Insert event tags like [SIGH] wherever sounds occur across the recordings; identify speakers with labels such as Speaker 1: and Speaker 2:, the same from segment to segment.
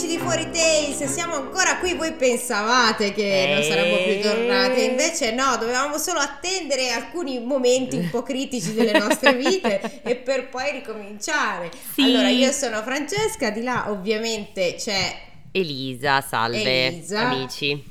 Speaker 1: amici di Fuori Tales, siamo ancora qui. Voi pensavate che non saremmo più
Speaker 2: Eh.
Speaker 1: tornate, invece no, dovevamo solo attendere alcuni momenti un po' critici delle [LAUGHS] nostre vite e per poi ricominciare.
Speaker 2: Sì.
Speaker 1: Allora, io sono Francesca, di là ovviamente c'è
Speaker 2: Elisa, salve
Speaker 1: Elisa.
Speaker 2: amici.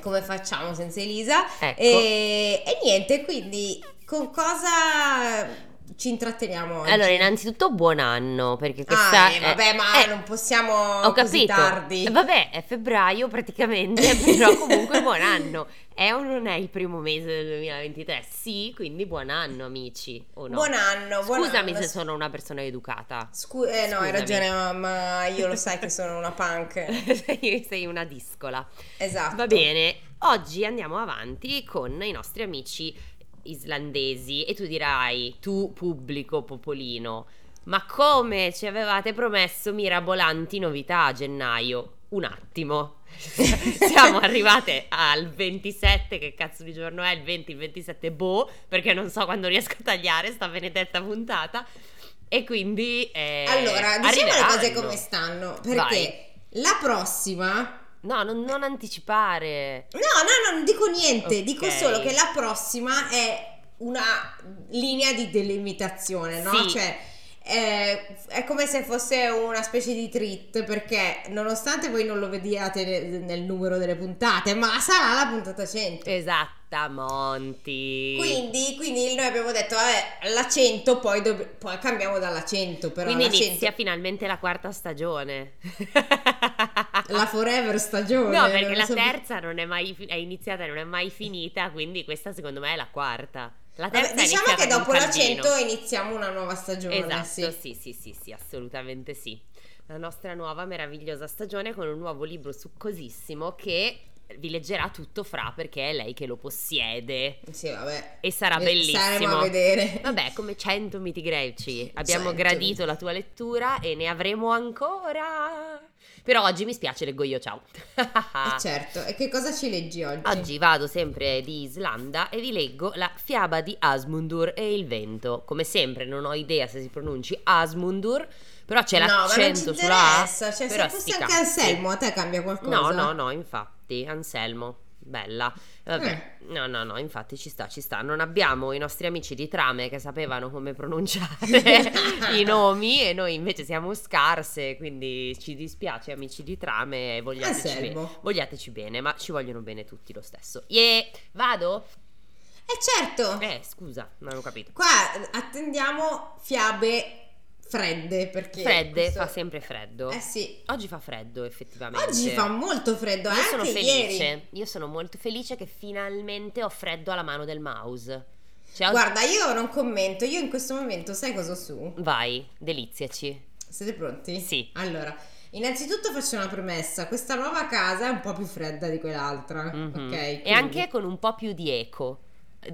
Speaker 1: come facciamo senza Elisa
Speaker 2: Ecco.
Speaker 1: e, e niente, quindi con cosa ci intratteniamo oggi?
Speaker 2: Allora, innanzitutto buon anno, perché questa
Speaker 1: Ah, eh, vabbè, ma
Speaker 2: eh,
Speaker 1: non possiamo
Speaker 2: ho
Speaker 1: così
Speaker 2: capito.
Speaker 1: tardi.
Speaker 2: Vabbè, è febbraio praticamente, [LAUGHS] però comunque buon anno. È o non è il primo mese del 2023? Sì, quindi buon anno amici. O no?
Speaker 1: Buon anno, buon
Speaker 2: Scusami
Speaker 1: anno.
Speaker 2: se sono una persona educata.
Speaker 1: Scu- eh no, hai ragione, ma, io lo sai che [LAUGHS] sono una punk.
Speaker 2: sei una discola.
Speaker 1: Esatto.
Speaker 2: Va bene, oggi andiamo avanti con i nostri amici islandesi e tu dirai, tu pubblico popolino, ma come ci avevate promesso mirabolanti novità a gennaio? Un attimo. [LAUGHS] Siamo arrivate al 27, che cazzo di giorno è? Il 20, il 27, boh, perché non so quando riesco a tagliare sta benedetta puntata. E quindi... eh,
Speaker 1: Allora, diciamo le cose come stanno, perché
Speaker 2: Vai.
Speaker 1: la prossima
Speaker 2: No, non, non anticipare.
Speaker 1: No, no, no, non dico niente,
Speaker 2: Ok.
Speaker 1: dico solo che la prossima è una linea di delimitazione, no?
Speaker 2: Sì.
Speaker 1: Cioè è, è come se fosse una specie di treat perché nonostante voi non lo vediate nel, nel numero delle puntate, ma sarà la puntata 100.
Speaker 2: Esatta, Monti.
Speaker 1: Quindi, quindi noi abbiamo detto, vabbè, la 100, poi, dobb- poi cambiamo dalla 100, però
Speaker 2: Quindi
Speaker 1: la 100,
Speaker 2: inizia finalmente la quarta stagione. [LAUGHS]
Speaker 1: la forever stagione.
Speaker 2: No, perché la
Speaker 1: so-
Speaker 2: terza non è mai fi- è iniziata e non è mai finita, quindi questa secondo me è la quarta.
Speaker 1: Vabbè, diciamo che dopo la
Speaker 2: Calvino.
Speaker 1: 100 iniziamo una nuova stagione.
Speaker 2: Esatto,
Speaker 1: sì.
Speaker 2: sì, sì, sì, sì, assolutamente sì. La nostra nuova meravigliosa stagione con un nuovo libro succosissimo che vi leggerà tutto Fra perché è lei che lo possiede
Speaker 1: Sì, vabbè.
Speaker 2: e sarà
Speaker 1: Eh,
Speaker 2: bellissimo.
Speaker 1: A vedere.
Speaker 2: Vabbè, come 100 miti greci. Abbiamo
Speaker 1: 100
Speaker 2: gradito la tua lettura e ne avremo ancora. Però oggi mi spiace, leggo io, ciao. [LAUGHS]
Speaker 1: Eh, certo, e che cosa ci leggi oggi?
Speaker 2: Oggi vado sempre di Islanda e vi leggo la fiaba di Asmundur e il vento. Come sempre non ho idea se si pronunci Asmundur, però c'è
Speaker 1: no, ma non ci
Speaker 2: l'accento sulla A.
Speaker 1: interessa, cioè
Speaker 2: però
Speaker 1: se fosse anche. Anselmo, a te cambia qualcosa?
Speaker 2: No, no, no, infatti, Anselmo, bella. Vabbè,
Speaker 1: Eh.
Speaker 2: no, no, no, infatti ci sta, ci sta. Non abbiamo i nostri amici di trame che sapevano come pronunciare [LAUGHS] i nomi e noi invece siamo scarse, quindi ci dispiace amici di trame e vogliateci bene. Vogliateci bene, ma ci vogliono bene tutti lo stesso. Yeah, vado?
Speaker 1: Eh certo,
Speaker 2: Eh, scusa, non ho capito.
Speaker 1: qua attendiamo fiabe fredde perché...
Speaker 2: Fredde,
Speaker 1: questo-
Speaker 2: fa sempre freddo.
Speaker 1: Eh sì,
Speaker 2: Oggi fa freddo effettivamente.
Speaker 1: oggi fa molto freddo,
Speaker 2: Io
Speaker 1: anche
Speaker 2: sono
Speaker 1: ieri.
Speaker 2: felice, io sono molto felice che finalmente ho freddo alla mano del mouse. Cioè, oggi-
Speaker 1: Guarda, io non commento, io in questo momento sai cosa ho su?
Speaker 2: Vai, deliziaci.
Speaker 1: Siete pronti?
Speaker 2: Sì.
Speaker 1: Allora, innanzitutto faccio una premessa, questa nuova casa è un po' più fredda di quell'altra,
Speaker 2: Mhm.
Speaker 1: ok?
Speaker 2: E
Speaker 1: Quindi-
Speaker 2: anche con un po' più di eco,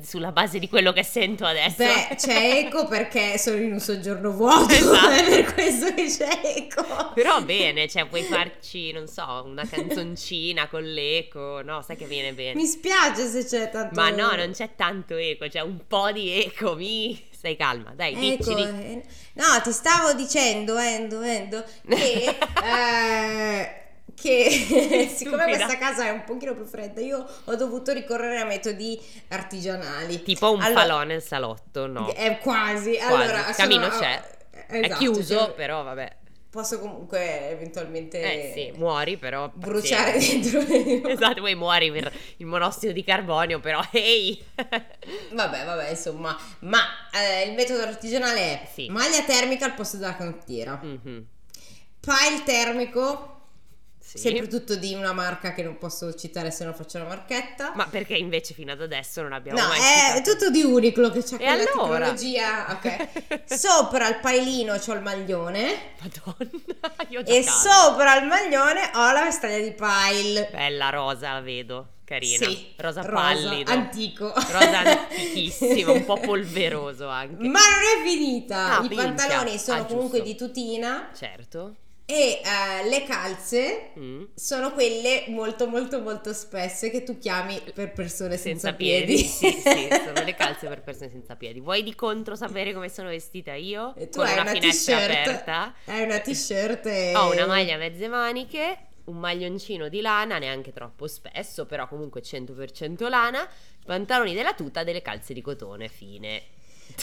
Speaker 2: sulla base di quello che sento adesso.
Speaker 1: Beh, c'è eco perché sono in un soggiorno vuoto,
Speaker 2: Esatto. [LAUGHS]
Speaker 1: è per questo che c'è eco.
Speaker 2: Però bene, cioè puoi farci, non so, una canzoncina con l'eco, no? Sai che viene bene.
Speaker 1: Mi spiace se c'è tanto
Speaker 2: Ma no, non c'è tanto eco, c'è un po' di eco, mi... Stai calma, dai,
Speaker 1: Ecco,
Speaker 2: dici,
Speaker 1: eh, no, ti stavo dicendo, Endo, Endo, che, [LAUGHS] eh, che [LAUGHS] siccome questa casa è un pochino più fredda, io ho dovuto ricorrere a metodi artigianali.
Speaker 2: Tipo un
Speaker 1: Allora-
Speaker 2: falò nel salotto, no?
Speaker 1: È quasi.
Speaker 2: Quasi.
Speaker 1: Allora,
Speaker 2: Il camino
Speaker 1: sono-
Speaker 2: c'è. È
Speaker 1: esatto,
Speaker 2: chiuso,
Speaker 1: cioè,
Speaker 2: però vabbè.
Speaker 1: Posso comunque eventualmente
Speaker 2: Eh sì, muori però.
Speaker 1: bruciare
Speaker 2: pazienza.
Speaker 1: dentro. [LAUGHS]
Speaker 2: Esatto, poi muori per il monossido di carbonio, però [LAUGHS] ehi!
Speaker 1: Vabbè, vabbè, insomma, ma eh, il metodo artigianale è
Speaker 2: Sì.
Speaker 1: maglia termica al posto della canottiera,
Speaker 2: Mhm,
Speaker 1: pile termico,
Speaker 2: sì.
Speaker 1: sempre tutto di una marca che non posso citare se non faccio una marchetta.
Speaker 2: Ma perché invece fino ad adesso non abbiamo
Speaker 1: no,
Speaker 2: mai
Speaker 1: è
Speaker 2: citato?
Speaker 1: tutto di Uniqlo che c'ha
Speaker 2: E
Speaker 1: quella
Speaker 2: allora?
Speaker 1: tecnologia. Ok. [LAUGHS] Sopra il pailino c'ho il maglione
Speaker 2: Madonna, [LAUGHS] io
Speaker 1: e
Speaker 2: caldo.
Speaker 1: sopra il maglione ho la vestaglia di pile.
Speaker 2: Bella rosa, la vedo, carina.
Speaker 1: Sì,
Speaker 2: rosa pallido.
Speaker 1: antico.
Speaker 2: Rosa [LAUGHS] antichissimo, un po' polveroso anche.
Speaker 1: Ma non è finita.
Speaker 2: Ah,
Speaker 1: I
Speaker 2: minchia.
Speaker 1: pantaloni sono
Speaker 2: Ah,
Speaker 1: comunque di tutina.
Speaker 2: Certo.
Speaker 1: E eh, le calze
Speaker 2: Mm.
Speaker 1: sono quelle molto molto molto spesse che tu chiami per persone senza,
Speaker 2: Senza piedi, sì, sì,
Speaker 1: piedi. [LAUGHS]
Speaker 2: sono le calze per persone senza piedi. Vuoi di contro sapere come sono vestita io?
Speaker 1: E tu
Speaker 2: Con
Speaker 1: hai
Speaker 2: una,
Speaker 1: una
Speaker 2: finestra
Speaker 1: t-shirt,
Speaker 2: aperta.
Speaker 1: hai una t-shirt e...
Speaker 2: Ho una maglia a mezze maniche, un maglioncino di lana, neanche troppo spesso, però comunque 100% lana, pantaloni della tuta, delle calze di cotone, fine.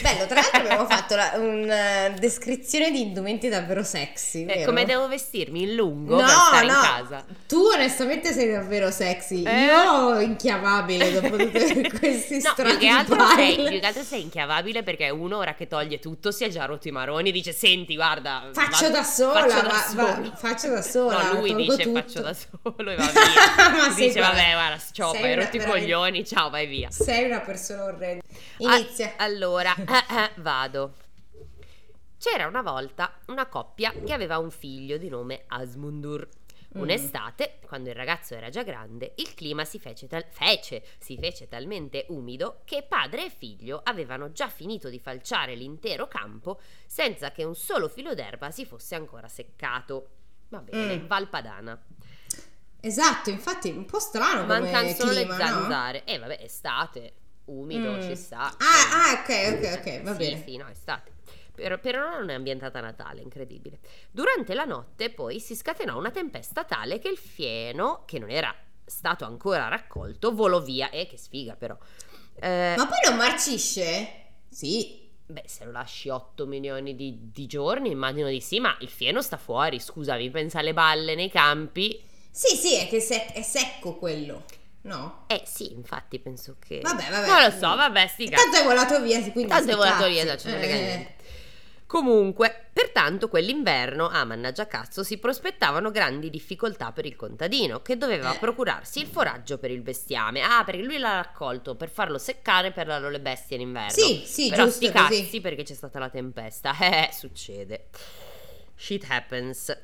Speaker 1: Bello, tra l'altro abbiamo [LAUGHS] fatto la- una descrizione di indumenti davvero sexy,
Speaker 2: Eh, come devo vestirmi in lungo
Speaker 1: No,
Speaker 2: per stare
Speaker 1: no,
Speaker 2: in casa?
Speaker 1: tu onestamente sei davvero sexy.
Speaker 2: Eh?
Speaker 1: Io inchiamabile dopo tutti [LAUGHS] questi
Speaker 2: No,
Speaker 1: strati
Speaker 2: più che, altro sei, più che altro sei inchiavabile perché uno ora che toglie tutto si è già rotto i maroni dice senti guarda
Speaker 1: Faccio
Speaker 2: va-
Speaker 1: da sola,
Speaker 2: faccio da
Speaker 1: va- va-
Speaker 2: sola."
Speaker 1: faccio da [LAUGHS] sola,
Speaker 2: no lui dice
Speaker 1: tutto.
Speaker 2: faccio da solo e va via
Speaker 1: Ma
Speaker 2: dice vabbè guarda
Speaker 1: sei
Speaker 2: hai rotto i coglioni ciao vai via
Speaker 1: Sei una persona orrenda. Inizia.
Speaker 2: allora, eh, eh, vado. C'era una volta una coppia che aveva un figlio di nome Asmundur.
Speaker 1: Mm.
Speaker 2: Un'estate, quando il ragazzo era già grande, il clima si fece, tal- fece- si fece talmente umido che padre e figlio avevano già finito di falciare l'intero campo senza che un solo filo d'erba si fosse ancora seccato. Va bene,
Speaker 1: Mm.
Speaker 2: Valpadana.
Speaker 1: Esatto, infatti è un po' strano
Speaker 2: Mancano solo
Speaker 1: clima,
Speaker 2: le
Speaker 1: no?
Speaker 2: zanzare. E vabbè, estate, umido,
Speaker 1: Mm.
Speaker 2: ci sta.
Speaker 1: Ah, ah, ok, ok, ok, va
Speaker 2: sì,
Speaker 1: bene.
Speaker 2: Sì, no, estate. Per, per ora non è ambientata a Natale, incredibile. Durante la notte poi si scatenò una tempesta tale che il fieno, che non era stato ancora raccolto, volò via. E che sfiga però. Eh,
Speaker 1: Ma poi non marcisce? Sì.
Speaker 2: Beh, se lo lasci 8 milioni di, di giorni, immagino di sì, ma il fieno sta fuori, scusami, pensa alle balle nei campi.
Speaker 1: Sì, sì, è che se- è secco quello. No?
Speaker 2: Eh sì, infatti penso che...
Speaker 1: Vabbè, vabbè.
Speaker 2: Non lo so, vabbè, sti cazzi.
Speaker 1: Tanto è volato via, quindi
Speaker 2: Tanto è
Speaker 1: sti
Speaker 2: volato via, esatto, non frega
Speaker 1: Eh.
Speaker 2: Comunque, pertanto, quell'inverno, a mannaggia cazzo, si prospettavano grandi difficoltà per il contadino, che doveva
Speaker 1: Eh.
Speaker 2: procurarsi il foraggio per il bestiame. Ah, perché lui l'ha raccolto per farlo seccare per darlo alle bestie in inverno.
Speaker 1: Sì, sì,
Speaker 2: Però
Speaker 1: giusto
Speaker 2: sti
Speaker 1: così.
Speaker 2: cazzi perché c'è stata la tempesta. [LAUGHS] Eh, succede. Shit happens.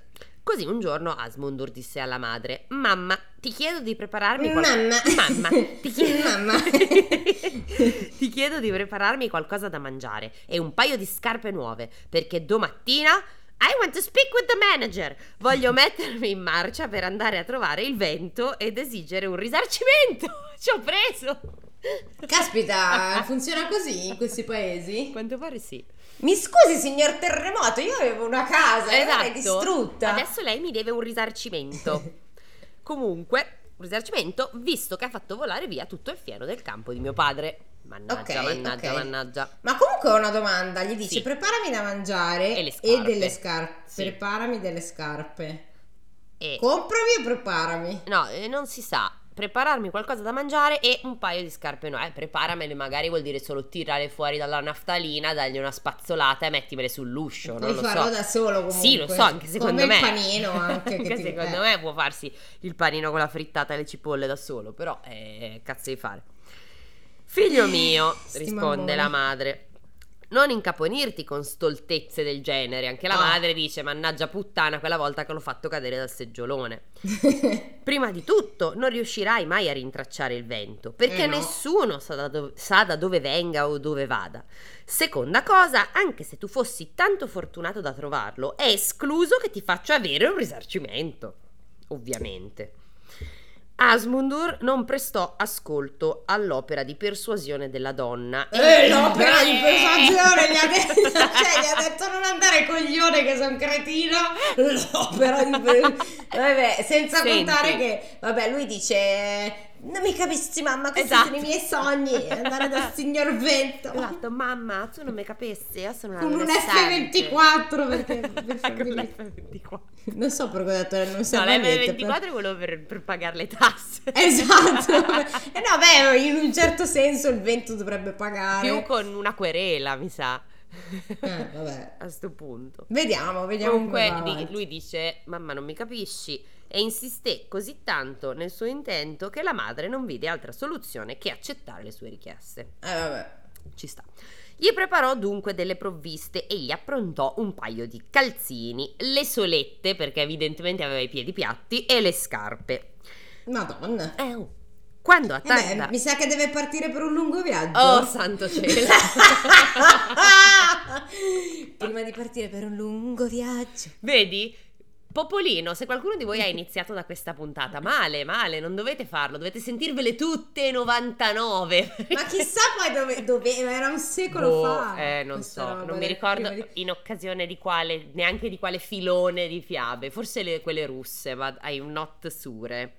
Speaker 2: Così un giorno Asmundur disse alla madre: Mamma, ti chiedo di prepararmi qual-
Speaker 1: Mamma.
Speaker 2: Mamma, ti chiedo... [LAUGHS]
Speaker 1: Mamma. [LAUGHS]
Speaker 2: ti chiedo di prepararmi qualcosa da mangiare e un paio di scarpe nuove, perché domattina I want to speak with the manager. Voglio mettermi in marcia per andare a trovare il vento ed esigere un risarcimento. [LAUGHS] Ci ho preso.
Speaker 1: Caspita, funziona così in questi paesi?
Speaker 2: Quanto pare sì.
Speaker 1: Mi scusi, signor terremoto, io avevo una casa, e
Speaker 2: Esatto.
Speaker 1: distrutta.
Speaker 2: Adesso lei mi deve un risarcimento. [LAUGHS] Comunque, un risarcimento visto che ha fatto volare via tutto il fieno del campo di mio padre. Mannaggia,
Speaker 1: Ok,
Speaker 2: mannaggia,
Speaker 1: ok.
Speaker 2: mannaggia.
Speaker 1: Ma comunque ho una domanda, gli dice
Speaker 2: Sì.
Speaker 1: preparami da mangiare
Speaker 2: E scarpe.
Speaker 1: delle scarpe.
Speaker 2: Sì.
Speaker 1: Preparami delle scarpe.
Speaker 2: E
Speaker 1: Comprami o preparami?
Speaker 2: No, eh, non si sa. Prepararmi qualcosa da mangiare e un paio di scarpe nuove. Eh, preparamele magari vuol dire solo tirare fuori dalla naftalina, dargli una spazzolata e mettimele sull'uscio.
Speaker 1: Puoi
Speaker 2: non lo
Speaker 1: farlo
Speaker 2: so.
Speaker 1: da solo comunque.
Speaker 2: Sì, lo so, anche secondo
Speaker 1: Come
Speaker 2: me.
Speaker 1: il panino anche. [LAUGHS] che
Speaker 2: Anche
Speaker 1: ti-
Speaker 2: secondo
Speaker 1: eh.
Speaker 2: me può farsi il panino con la frittata e le cipolle da solo, però eh, cazzo di fare. Figlio mio, risponde la madre. Non incaponirti con stoltezze del genere. Anche la
Speaker 1: Ah.
Speaker 2: madre dice: Mannaggia puttana, quella volta che l'ho fatto cadere dal seggiolone. [LAUGHS] Prima di tutto, non riuscirai mai a rintracciare il vento, perché
Speaker 1: Eh no.
Speaker 2: nessuno sa da, dove, sa da dove venga o dove vada. Seconda cosa, anche se tu fossi tanto fortunato da trovarlo, è escluso che ti faccia avere un risarcimento. Ovviamente. Asmundur non prestò ascolto all'opera di persuasione della donna.
Speaker 1: Eh, l'opera di persuasione gli ha [LAUGHS] detto, cioè, gli ha detto non andare coglione che sono cretino. L'opera di persuasione. Vabbè, senza
Speaker 2: Senti.
Speaker 1: contare che, vabbè, lui dice non mi capisci mamma, questi
Speaker 2: Esatto.
Speaker 1: sono i miei sogni, andare dal [LAUGHS] signor Vento.
Speaker 2: Esatto, mamma, tu non mi capisci, io sono una
Speaker 1: Con un
Speaker 2: adolescente.
Speaker 1: F24 perché [LAUGHS] per
Speaker 2: Con
Speaker 1: farmi-
Speaker 2: l'F24.
Speaker 1: non so perché ho detto non
Speaker 2: No,
Speaker 1: serve niente,
Speaker 2: l'F24
Speaker 1: però-
Speaker 2: è quello per, per pagare le tasse. [LAUGHS]
Speaker 1: Esatto. Eh no, beh, in un certo senso il vento dovrebbe pagare.
Speaker 2: Più con una querela, mi sa.
Speaker 1: Eh, vabbè. [LAUGHS]
Speaker 2: A sto punto.
Speaker 1: Vediamo, vediamo
Speaker 2: Comunque lui dice: Mamma, non mi capisci. E insisté così tanto nel suo intento che la madre non vide altra soluzione che accettare le sue richieste.
Speaker 1: Eh, vabbè.
Speaker 2: Ci sta. Gli preparò dunque delle provviste e gli approntò un paio di calzini, le solette, perché evidentemente aveva i piedi piatti, e le scarpe.
Speaker 1: Madonna.
Speaker 2: Eh, oh. Quando a
Speaker 1: Eh beh, mi sa che deve partire per un lungo viaggio.
Speaker 2: Oh, santo cielo! [LAUGHS]
Speaker 1: Prima di partire per un lungo viaggio.
Speaker 2: Vedi? Popolino, se qualcuno di voi ha iniziato da questa puntata, male, male, non dovete farlo, dovete sentirvele tutte 99.
Speaker 1: Ma chissà poi dove, dove era un secolo
Speaker 2: Boh,
Speaker 1: fa.
Speaker 2: eh, non so,
Speaker 1: roba
Speaker 2: non mi
Speaker 1: del-
Speaker 2: ricordo
Speaker 1: di-
Speaker 2: in occasione di quale, neanche di quale filone di fiabe, forse le- quelle russe, ma I'm not sure.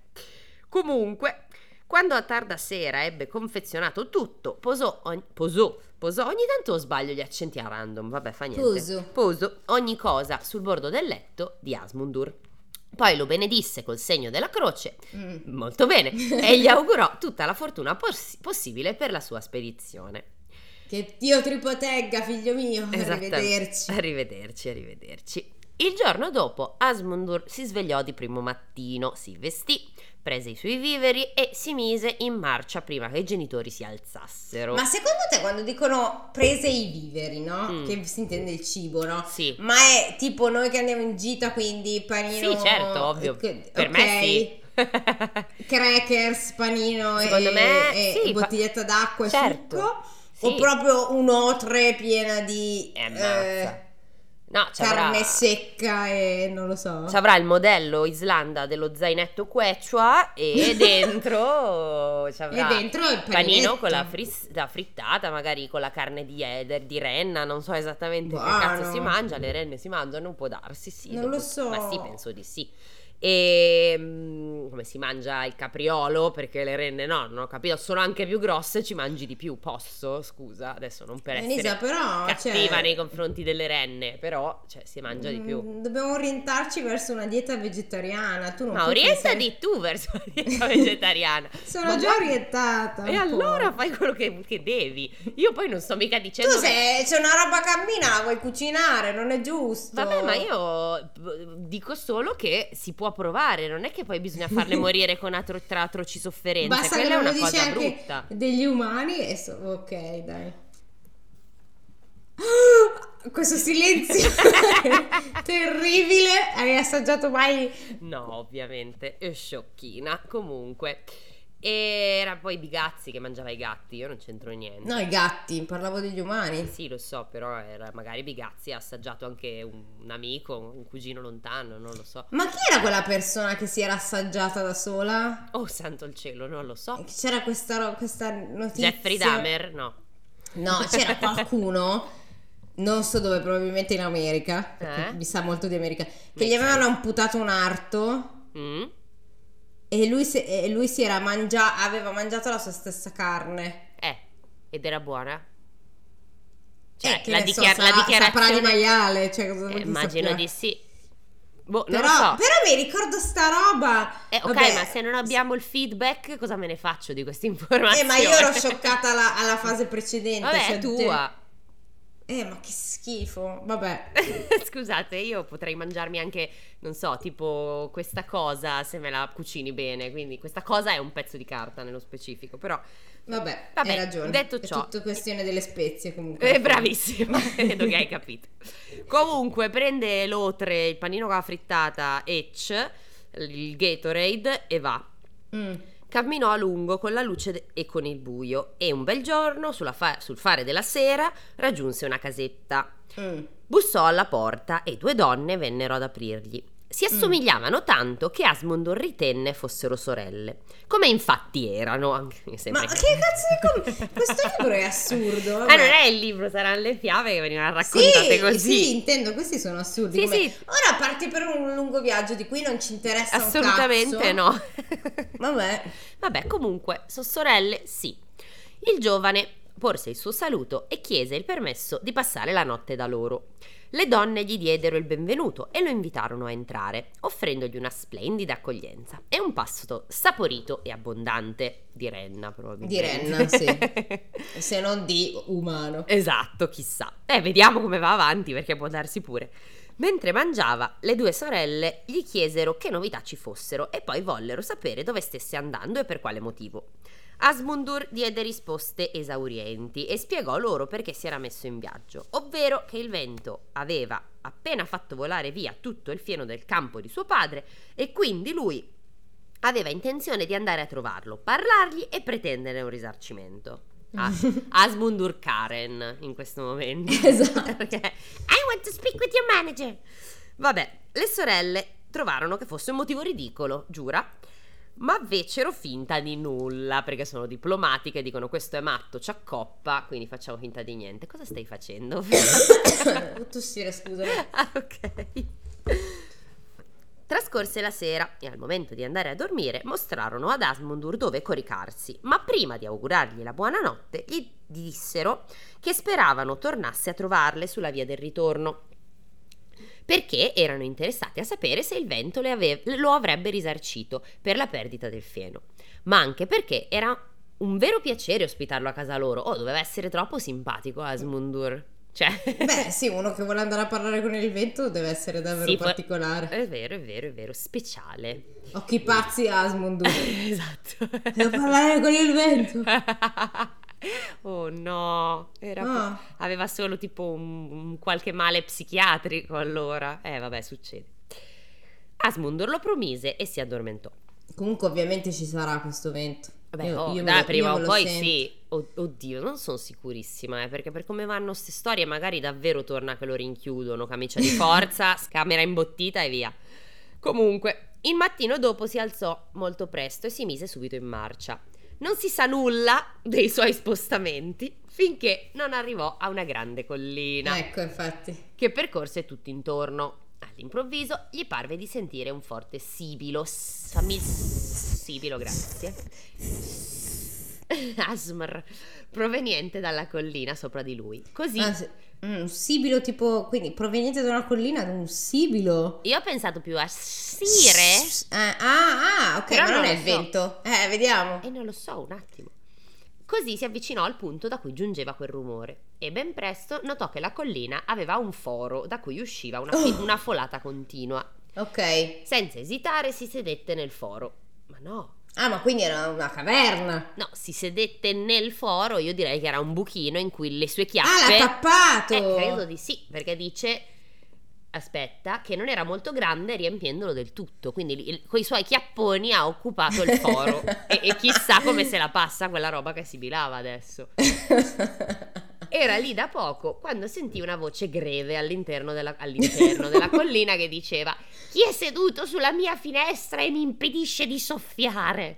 Speaker 2: Comunque, quando a tarda sera ebbe confezionato tutto, posò, ogni, posò, posò, ogni tanto sbaglio gli accenti a random, vabbè fa niente.
Speaker 1: Poso.
Speaker 2: Poso ogni cosa sul bordo del letto di Asmundur. Poi lo benedisse col segno della croce,
Speaker 1: Mm.
Speaker 2: molto bene, [LAUGHS] e gli augurò tutta la fortuna poss- possibile per la sua spedizione.
Speaker 1: Che Dio ti protegga, figlio mio. Arrivederci.
Speaker 2: Arrivederci, arrivederci. Il giorno dopo Asmundur si svegliò di primo mattino, si vestì, prese i suoi viveri e si mise in marcia prima che i genitori si alzassero.
Speaker 1: Ma secondo te quando dicono prese i viveri, no?
Speaker 2: Mm.
Speaker 1: Che si intende il cibo, no?
Speaker 2: Sì.
Speaker 1: Ma è tipo noi che andiamo in gita, quindi panino...
Speaker 2: Sì, certo, ovvio.
Speaker 1: Ok,
Speaker 2: Per me sì. [LAUGHS]
Speaker 1: Crackers, panino e,
Speaker 2: Secondo me
Speaker 1: e
Speaker 2: sì,
Speaker 1: bottiglietta d'acqua e
Speaker 2: Certo.
Speaker 1: succo?
Speaker 2: Sì.
Speaker 1: O proprio un'otre piena di
Speaker 2: eh, No, avrà,
Speaker 1: carne secca e non lo so.
Speaker 2: ci avrà il modello Islanda dello zainetto Quechua e [LAUGHS] dentro ci avrà
Speaker 1: E dentro il
Speaker 2: panino
Speaker 1: paninetto.
Speaker 2: con la, fris- la frittata, magari con la carne di eder, di renna, non so esattamente che
Speaker 1: Buono.
Speaker 2: cazzo si mangia, le renne si mangiano, può darsi, sì.
Speaker 1: Non
Speaker 2: dopo-
Speaker 1: lo so.
Speaker 2: Ma sì, penso di sì. E mm, come si mangia il capriolo? Perché le renne no, non ho capito, sono anche più grosse, ci mangi di più. Posso? Scusa, adesso non per essere
Speaker 1: Elisa, però,
Speaker 2: cattiva
Speaker 1: cioè-
Speaker 2: nei confronti delle renne, però cioè, si mangia di più.
Speaker 1: Mm, Dobbiamo orientarci verso una dieta vegetariana. Tu non
Speaker 2: Ma orientati
Speaker 1: pensare-
Speaker 2: tu verso la dieta vegetariana. [LAUGHS]
Speaker 1: Sono
Speaker 2: Ma
Speaker 1: già orientata.
Speaker 2: E allora fai quello che, che devi. Io poi non sto mica
Speaker 1: Tu
Speaker 2: dicendo. che-
Speaker 1: se c'è una roba cammina, vuoi cucinare, non è giusto.
Speaker 2: Vabbè, ma io dico solo che si può provare, non è che poi bisogna farle morire con atro- tra atroci sofferenze.
Speaker 1: Basta che
Speaker 2: Quella è
Speaker 1: non lo
Speaker 2: una cosa
Speaker 1: anche
Speaker 2: brutta.
Speaker 1: degli umani e so- ok, dai. [LAUGHS] Questo silenzio [LAUGHS] terribile. Hai assaggiato mai?
Speaker 2: No, ovviamente, è sciocchina. Comunque, era poi Bigazzi che mangiava i gatti, io non c'entro niente.
Speaker 1: No, i gatti, parlavo degli umani.
Speaker 2: Sì, lo so, però era magari Bigazzi ha assaggiato anche un, un amico, un cugino lontano, non lo so.
Speaker 1: Ma chi era quella persona che si era assaggiata da sola?
Speaker 2: Oh, santo il cielo, non lo so.
Speaker 1: C'era questa, questa notizia.
Speaker 2: Jeffrey Dahmer? No.
Speaker 1: No, c'era [LAUGHS] qualcuno, non so dove, probabilmente in America,
Speaker 2: Eh?
Speaker 1: mi sa molto di America, che
Speaker 2: Makes
Speaker 1: gli avevano
Speaker 2: sense.
Speaker 1: amputato un arto
Speaker 2: Mm?
Speaker 1: E lui, si- e lui si era mangia- aveva mangiato la sua stessa carne.
Speaker 2: Eh, ed era buona? Cioè,
Speaker 1: Eh,
Speaker 2: la,
Speaker 1: ne so,
Speaker 2: dichiar- la dichiarazione...
Speaker 1: di maiale, cioè cosa
Speaker 2: Eh, immagino
Speaker 1: saprà?
Speaker 2: di sì. Boh,
Speaker 1: Però,
Speaker 2: so.
Speaker 1: però mi ricordo sta roba.
Speaker 2: Eh, ok,
Speaker 1: Vabbè,
Speaker 2: ma se non abbiamo il feedback, cosa me ne faccio di questa informazione?
Speaker 1: Eh, ma io ero scioccata alla, alla fase [LAUGHS] precedente.
Speaker 2: Vabbè,
Speaker 1: cioè,
Speaker 2: tua.
Speaker 1: Eh, ma che schifo. Vabbè. [LAUGHS]
Speaker 2: Scusate, io potrei mangiarmi anche, non so, tipo questa cosa se me la cucini bene. Quindi questa cosa è un pezzo di carta nello specifico, però...
Speaker 1: Vabbè,
Speaker 2: Vabbè,
Speaker 1: hai ragione.
Speaker 2: detto
Speaker 1: è
Speaker 2: ciò-
Speaker 1: tutto questione delle spezie comunque.
Speaker 2: Eh, bravissima, [LAUGHS] vedo che hai capito. Comunque prende l'otre, il panino con la frittata, Etch, il Gatorade e va.
Speaker 1: Mm.
Speaker 2: Camminò a lungo con la luce e con il buio e un bel giorno, fa- sul fare della sera, raggiunse una casetta.
Speaker 1: Mm.
Speaker 2: Bussò alla porta e due donne vennero ad aprirgli. Si assomigliavano tanto che Asmund ritenne fossero sorelle, come infatti erano, anche
Speaker 1: Ma
Speaker 2: sempre.
Speaker 1: che cazzo di com- Questo libro è assurdo.
Speaker 2: Ah,
Speaker 1: vabbè.
Speaker 2: non è il libro, saranno le fiabe che venivano raccontate
Speaker 1: sì,
Speaker 2: così.
Speaker 1: Sì, intendo, questi sono assurdi.
Speaker 2: Sì,
Speaker 1: come-
Speaker 2: sì.
Speaker 1: Ora parti per un lungo viaggio di cui non ci interessa
Speaker 2: Assolutamente no. [LAUGHS]
Speaker 1: Vabbè.
Speaker 2: Vabbè, comunque, sono sorelle, sì. Il giovane porse il suo saluto e chiese il permesso di passare la notte da loro. Le donne gli diedero il benvenuto e lo invitarono a entrare, offrendogli una splendida accoglienza e un pasto saporito e abbondante di renna, probabilmente.
Speaker 1: Di renna, sì. Se non di umano.
Speaker 2: Esatto, chissà. Eh, vediamo come va avanti perché può darsi pure. Mentre mangiava, le due sorelle gli chiesero che novità ci fossero e poi vollero sapere dove stesse andando e per quale motivo. Asmundur diede risposte esaurienti e spiegò loro perché si era messo in viaggio, ovvero che il vento aveva appena fatto volare via tutto il fieno del campo di suo padre e quindi lui aveva intenzione di andare a trovarlo, parlargli e pretendere un risarcimento. Ah, [LAUGHS] Asmundur Karen in questo momento. [LAUGHS]
Speaker 1: Esatto.
Speaker 2: Perché, I want to speak with your manager. Vabbè, le sorelle trovarono che fosse un motivo ridicolo, giura, ma fecero finta di nulla perché sono diplomatiche dicono questo è matto, ci accoppa, quindi facciamo finta di niente. Cosa stai facendo? [LAUGHS] [LAUGHS]
Speaker 1: Tossire, scusami. [LAUGHS]
Speaker 2: ah, ok. Trascorse la sera e al momento di andare a dormire mostrarono ad Asmundur dove coricarsi, ma prima di augurargli la buonanotte gli dissero che speravano tornasse a trovarle sulla via del ritorno perché erano interessati a sapere se il vento ave- lo avrebbe risarcito per la perdita del fieno, ma anche perché era un vero piacere ospitarlo a casa loro. Oh, doveva essere troppo simpatico Asmundur. Cioè... [LAUGHS]
Speaker 1: Beh, sì, uno che vuole andare a parlare con il vento deve essere davvero
Speaker 2: Sì,
Speaker 1: particolare.
Speaker 2: È vero, è vero, è vero, speciale.
Speaker 1: Occhi pazzi Asmund. [LAUGHS]
Speaker 2: esatto.
Speaker 1: Devo parlare con il vento. [LAUGHS]
Speaker 2: oh no, era
Speaker 1: Ah.
Speaker 2: aveva solo tipo un, un qualche male psichiatrico allora. Eh, vabbè, succede. Asmundur lo promise e si addormentò.
Speaker 1: Comunque ovviamente ci sarà questo vento.
Speaker 2: Vabbè,
Speaker 1: Io-
Speaker 2: oh,
Speaker 1: io
Speaker 2: dai,
Speaker 1: lo-
Speaker 2: prima o poi
Speaker 1: sento.
Speaker 2: sì. Oddio, non sono sicurissima, eh, perché per come vanno queste storie magari davvero torna che lo rinchiudono, camicia di forza, [LAUGHS] camera imbottita e via. Comunque, il mattino dopo si alzò molto presto e si mise subito in marcia. Non si sa nulla dei suoi spostamenti finché non arrivò a una grande collina
Speaker 1: Ecco, infatti.
Speaker 2: che percorse tutto intorno. All'improvviso gli parve di sentire un forte sibilo. Fammi il sibilo, grazie. [LAUGHS] Asmr, proveniente dalla collina sopra di lui. Così
Speaker 1: Ah, sì. Mm, un sibilo tipo, quindi proveniente da una collina, un sibilo.
Speaker 2: io ho pensato più a sire
Speaker 1: Ah, ah, ah, ok,
Speaker 2: Però
Speaker 1: ma non
Speaker 2: non
Speaker 1: è il
Speaker 2: so.
Speaker 1: vento. Eh, vediamo.
Speaker 2: e non lo so, un attimo. Così si avvicinò al punto da cui giungeva quel rumore e ben presto notò che la collina aveva un foro da cui usciva una, fi-
Speaker 1: Oh.
Speaker 2: una folata continua.
Speaker 1: Ok.
Speaker 2: Senza esitare si sedette nel foro. Ma no,
Speaker 1: Ah, ma quindi era una caverna.
Speaker 2: No, si sedette nel foro, io direi che era un buchino in cui le sue
Speaker 1: Ah,
Speaker 2: chiappe...
Speaker 1: l'ha tappato.
Speaker 2: Eh, credo di sì, perché dice... Aspetta, che non era molto grande riempiendolo del tutto, quindi con i suoi chiapponi ha occupato il foro [LAUGHS] e, e chissà come se la passa quella roba che sibilava adesso. [LAUGHS] Era lì da poco quando sentì una voce greve all'interno della, all'interno della [LAUGHS] collina che diceva Chi è seduto sulla mia finestra e mi impedisce di soffiare?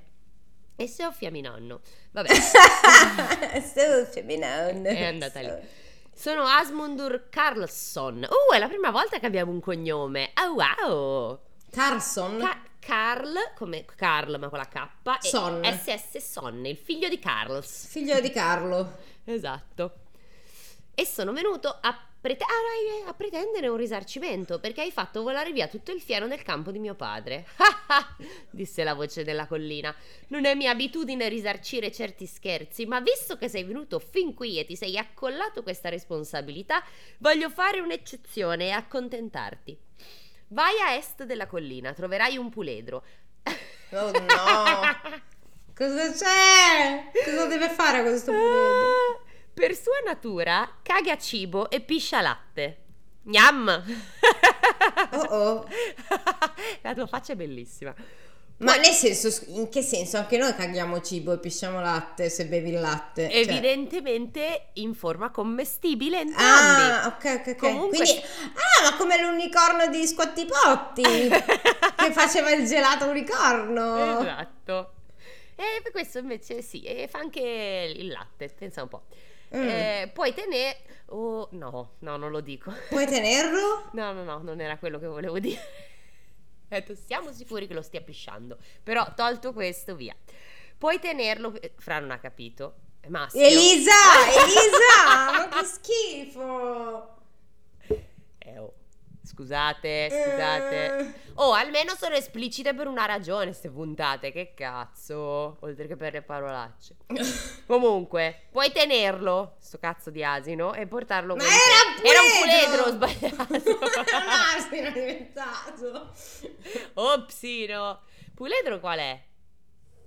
Speaker 2: E soffiami nonno. Vabbè, [LAUGHS]
Speaker 1: Sto femminone.
Speaker 2: È andata lì. sono Asmundur Carlsson. Uh, è la prima volta che abbiamo un cognome. Oh, wow!
Speaker 1: Carson.
Speaker 2: Ca- Carl, come Carl ma con la K,
Speaker 1: Son.
Speaker 2: SS Son, il figlio di Carls.
Speaker 1: figlio di Carlo.
Speaker 2: Esatto. E sono venuto a, prete- a pretendere un risarcimento perché hai fatto volare via tutto il fieno del campo di mio padre. [LAUGHS] disse la voce della collina. Non è mia abitudine risarcire certi scherzi, ma visto che sei venuto fin qui e ti sei accollato questa responsabilità, voglio fare un'eccezione e accontentarti. Vai a est della collina, troverai un puledro.
Speaker 1: Oh no. [LAUGHS] Cosa c'è? Cosa deve fare questo puledro? [LAUGHS]
Speaker 2: Ah, Per sua natura caga cibo e piscia latte. Gnam!
Speaker 1: Oh oh. [LAUGHS]
Speaker 2: La tua faccia è bellissima.
Speaker 1: Ma nel senso, in che senso? Anche noi caghiamo cibo e pisciamo latte se bevi il latte. cioè-
Speaker 2: Evidentemente in forma commestibile entrambi.
Speaker 1: Ah, ok, ok, ok.
Speaker 2: Comunque-
Speaker 1: Quindi, ah, ma come l'unicorno di Squattipotti [LAUGHS] che faceva il gelato unicorno.
Speaker 2: Esatto. E questo invece sì, e fa anche il latte, pensa un po'.
Speaker 1: Mm.
Speaker 2: Eh, puoi tenere... Oh, no, no, non lo dico.
Speaker 1: Puoi tenerlo? [LAUGHS]
Speaker 2: No, no, no, non era quello che volevo dire. [LAUGHS] Ho detto, siamo sicuri che lo stia pisciando. Però, tolto questo, via. Puoi tenerlo... Fra non ha capito. È maschio.
Speaker 1: Elisa, [LAUGHS] Elisa, ma che schifo.
Speaker 2: Eh, oh. Scusate, scusate.
Speaker 1: Eh.
Speaker 2: Oh, almeno sono esplicite per una ragione queste puntate. Che cazzo? Oltre che per le parolacce. [LAUGHS] Comunque, puoi tenerlo, sto cazzo di asino, e portarlo
Speaker 1: Ma
Speaker 2: con
Speaker 1: era
Speaker 2: te.
Speaker 1: un
Speaker 2: Era un
Speaker 1: puledro!
Speaker 2: puledro, sbagliato. [LAUGHS]
Speaker 1: Era un asino è diventato.
Speaker 2: Opsino. Puledro qual è?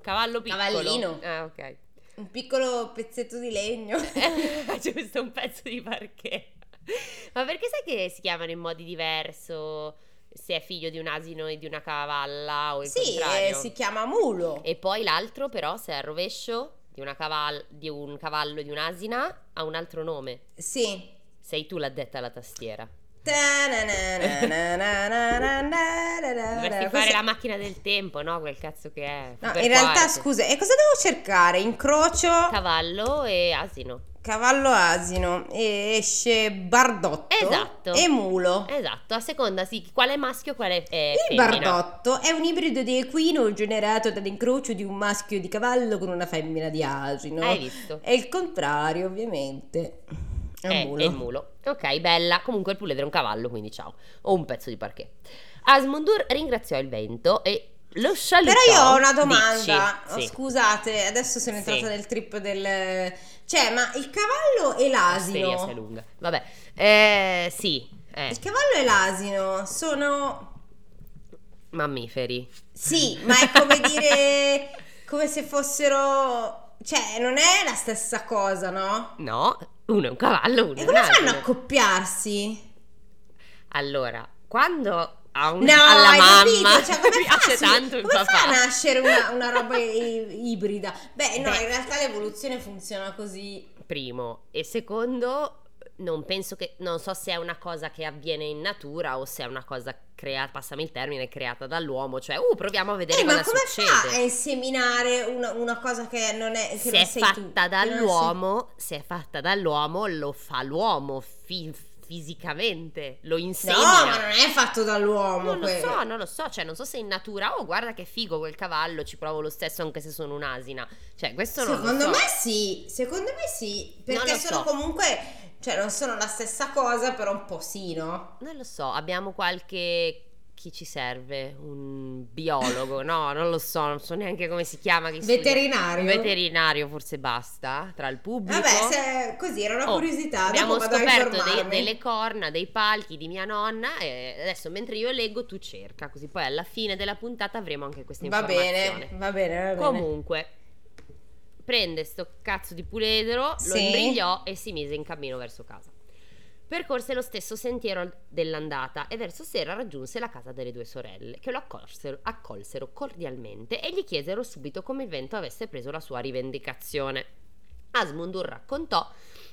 Speaker 2: Cavallo piccolo.
Speaker 1: Cavallino.
Speaker 2: Ah, ok.
Speaker 1: Un piccolo pezzetto di legno. [LAUGHS]
Speaker 2: Giusto un pezzo di parquet. Ma perché sai che si chiamano in modi diverso? Se è figlio di un asino e di una cavalla o il
Speaker 1: Sì, eh,
Speaker 2: contrario?
Speaker 1: si chiama mulo.
Speaker 2: E poi l'altro però, se è al rovescio di, una caval- di un cavallo e di un'asina, ha un altro nome.
Speaker 1: Sì.
Speaker 2: Sei tu l'addetta alla tastiera. Dovresti fare la macchina del tempo, no? Quel cazzo che è.
Speaker 1: No, in realtà,
Speaker 2: quarto.
Speaker 1: scusa, e cosa devo cercare? Incrocio
Speaker 2: Cavallo e asino.
Speaker 1: Cavallo asino e esce bardotto
Speaker 2: Esatto.
Speaker 1: e mulo.
Speaker 2: Esatto, a seconda sì, quale maschio e quale è
Speaker 1: Il
Speaker 2: femmina.
Speaker 1: bardotto è un ibrido di equino generato dall'incrocio di un maschio di cavallo con una femmina di asino.
Speaker 2: Hai visto?
Speaker 1: È il contrario, ovviamente. È un
Speaker 2: È,
Speaker 1: mulo.
Speaker 2: è il mulo. Ok, bella. Comunque il puledro è un cavallo, quindi ciao. O un pezzo di parquet. Asmundur ringraziò il vento e lo salutò.
Speaker 1: Però io ho una domanda.
Speaker 2: Dici,
Speaker 1: Oh,
Speaker 2: sì.
Speaker 1: Scusate, adesso sono
Speaker 2: Sì.
Speaker 1: entrata nel trip del. Cioè, ma il cavallo e l'asino.
Speaker 2: se è lunga. Vabbè, eh, sì, eh,
Speaker 1: Il cavallo e l'asino sono.
Speaker 2: mammiferi.
Speaker 1: Sì, ma è come dire. [LAUGHS] come se fossero. Cioè, non è la stessa cosa, no?
Speaker 2: No, uno è un cavallo, uno
Speaker 1: E
Speaker 2: è un
Speaker 1: come fanno a
Speaker 2: asino.
Speaker 1: accoppiarsi?
Speaker 2: Allora, quando a un-
Speaker 1: No,
Speaker 2: alla mamma
Speaker 1: capito? Cioè, come [LAUGHS] fa,
Speaker 2: piace
Speaker 1: su-
Speaker 2: tanto
Speaker 1: come
Speaker 2: papà.
Speaker 1: fa a nascere una, una roba i- ibrida? Beh, no,
Speaker 2: Beh.
Speaker 1: in realtà l'evoluzione funziona così.
Speaker 2: Primo e secondo non penso che non so se è una cosa che avviene in natura o se è una cosa creata, passami il termine, creata dall'uomo, cioè uh, proviamo a vedere
Speaker 1: Eh, ma
Speaker 2: cosa
Speaker 1: come
Speaker 2: succede.
Speaker 1: fa a inseminare una, una cosa che non è che
Speaker 2: se
Speaker 1: non
Speaker 2: è
Speaker 1: sei
Speaker 2: fatta
Speaker 1: tu,
Speaker 2: dall'uomo, se è fatta dall'uomo, lo fa l'uomo fi- fisicamente, lo insegna.
Speaker 1: No, ma non è fatto dall'uomo.
Speaker 2: Non lo
Speaker 1: quello.
Speaker 2: so, non lo so, cioè non so se in natura, oh guarda che figo quel cavallo, ci provo lo stesso anche se sono un'asina. Cioè questo non
Speaker 1: Secondo
Speaker 2: lo so.
Speaker 1: me sì, secondo me sì, perché
Speaker 2: lo
Speaker 1: sono
Speaker 2: so.
Speaker 1: comunque, cioè non sono la stessa cosa, però un po' sì, no?
Speaker 2: Non lo so, abbiamo qualche... Chi ci serve? Un biologo? No, non lo so, non so neanche come si chiama. chi studia.
Speaker 1: Veterinario.
Speaker 2: Un veterinario forse basta, tra il pubblico.
Speaker 1: Vabbè, così era una
Speaker 2: Oh,
Speaker 1: curiosità,
Speaker 2: Abbiamo scoperto dei- delle corna, dei palchi di mia nonna e adesso mentre io leggo tu cerca, così poi alla fine della puntata avremo anche questa
Speaker 1: Va
Speaker 2: informazione.
Speaker 1: bene, va bene, va bene.
Speaker 2: Comunque, prende sto cazzo di puledro, lo
Speaker 1: Sì.
Speaker 2: imbrigliò e si mise in cammino verso casa. Percorse lo stesso sentiero dell'andata e verso sera raggiunse la casa delle due sorelle, che lo accolsero, accolsero cordialmente e gli chiesero subito come il vento avesse preso la sua rivendicazione. Asmundur raccontò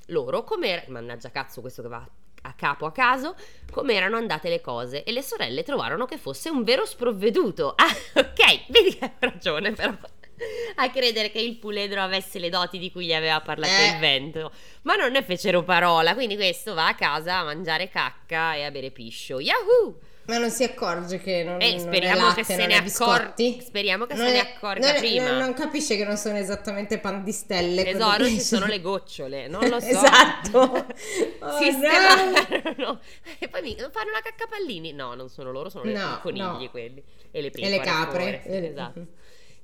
Speaker 2: loro com'era, mannaggia cazzo questo che va a capo a caso, come erano andate le cose e le sorelle trovarono che fosse un vero sprovveduto. [LAUGHS] Ah, ok, vedi che avevo ragione però. [LAUGHS] A credere che il puledro avesse le doti di cui gli aveva parlato
Speaker 1: Eh.
Speaker 2: il vento, ma non ne fecero parola. Quindi questo va a casa a mangiare cacca e a bere piscio. Yahoo!
Speaker 1: Ma non si accorge che non,
Speaker 2: E
Speaker 1: non
Speaker 2: speriamo
Speaker 1: è latte,
Speaker 2: che se ne
Speaker 1: è
Speaker 2: accor-
Speaker 1: biscotti?
Speaker 2: speriamo che
Speaker 1: Non
Speaker 2: se ne
Speaker 1: è-
Speaker 2: accorga
Speaker 1: non è-
Speaker 2: prima.
Speaker 1: Non, non capisce che non sono esattamente pan di stelle.
Speaker 2: Tesoro,
Speaker 1: che
Speaker 2: ci sono le gocciole, non lo [LAUGHS] so.
Speaker 1: esatto. [LAUGHS] Oh,
Speaker 2: Sistemarono e poi mi fanno la caccapallini. No, non sono loro, sono le-
Speaker 1: No,
Speaker 2: i conigli
Speaker 1: no.
Speaker 2: quelli e le
Speaker 1: E le capre.
Speaker 2: fuori,
Speaker 1: Eh.
Speaker 2: esatto.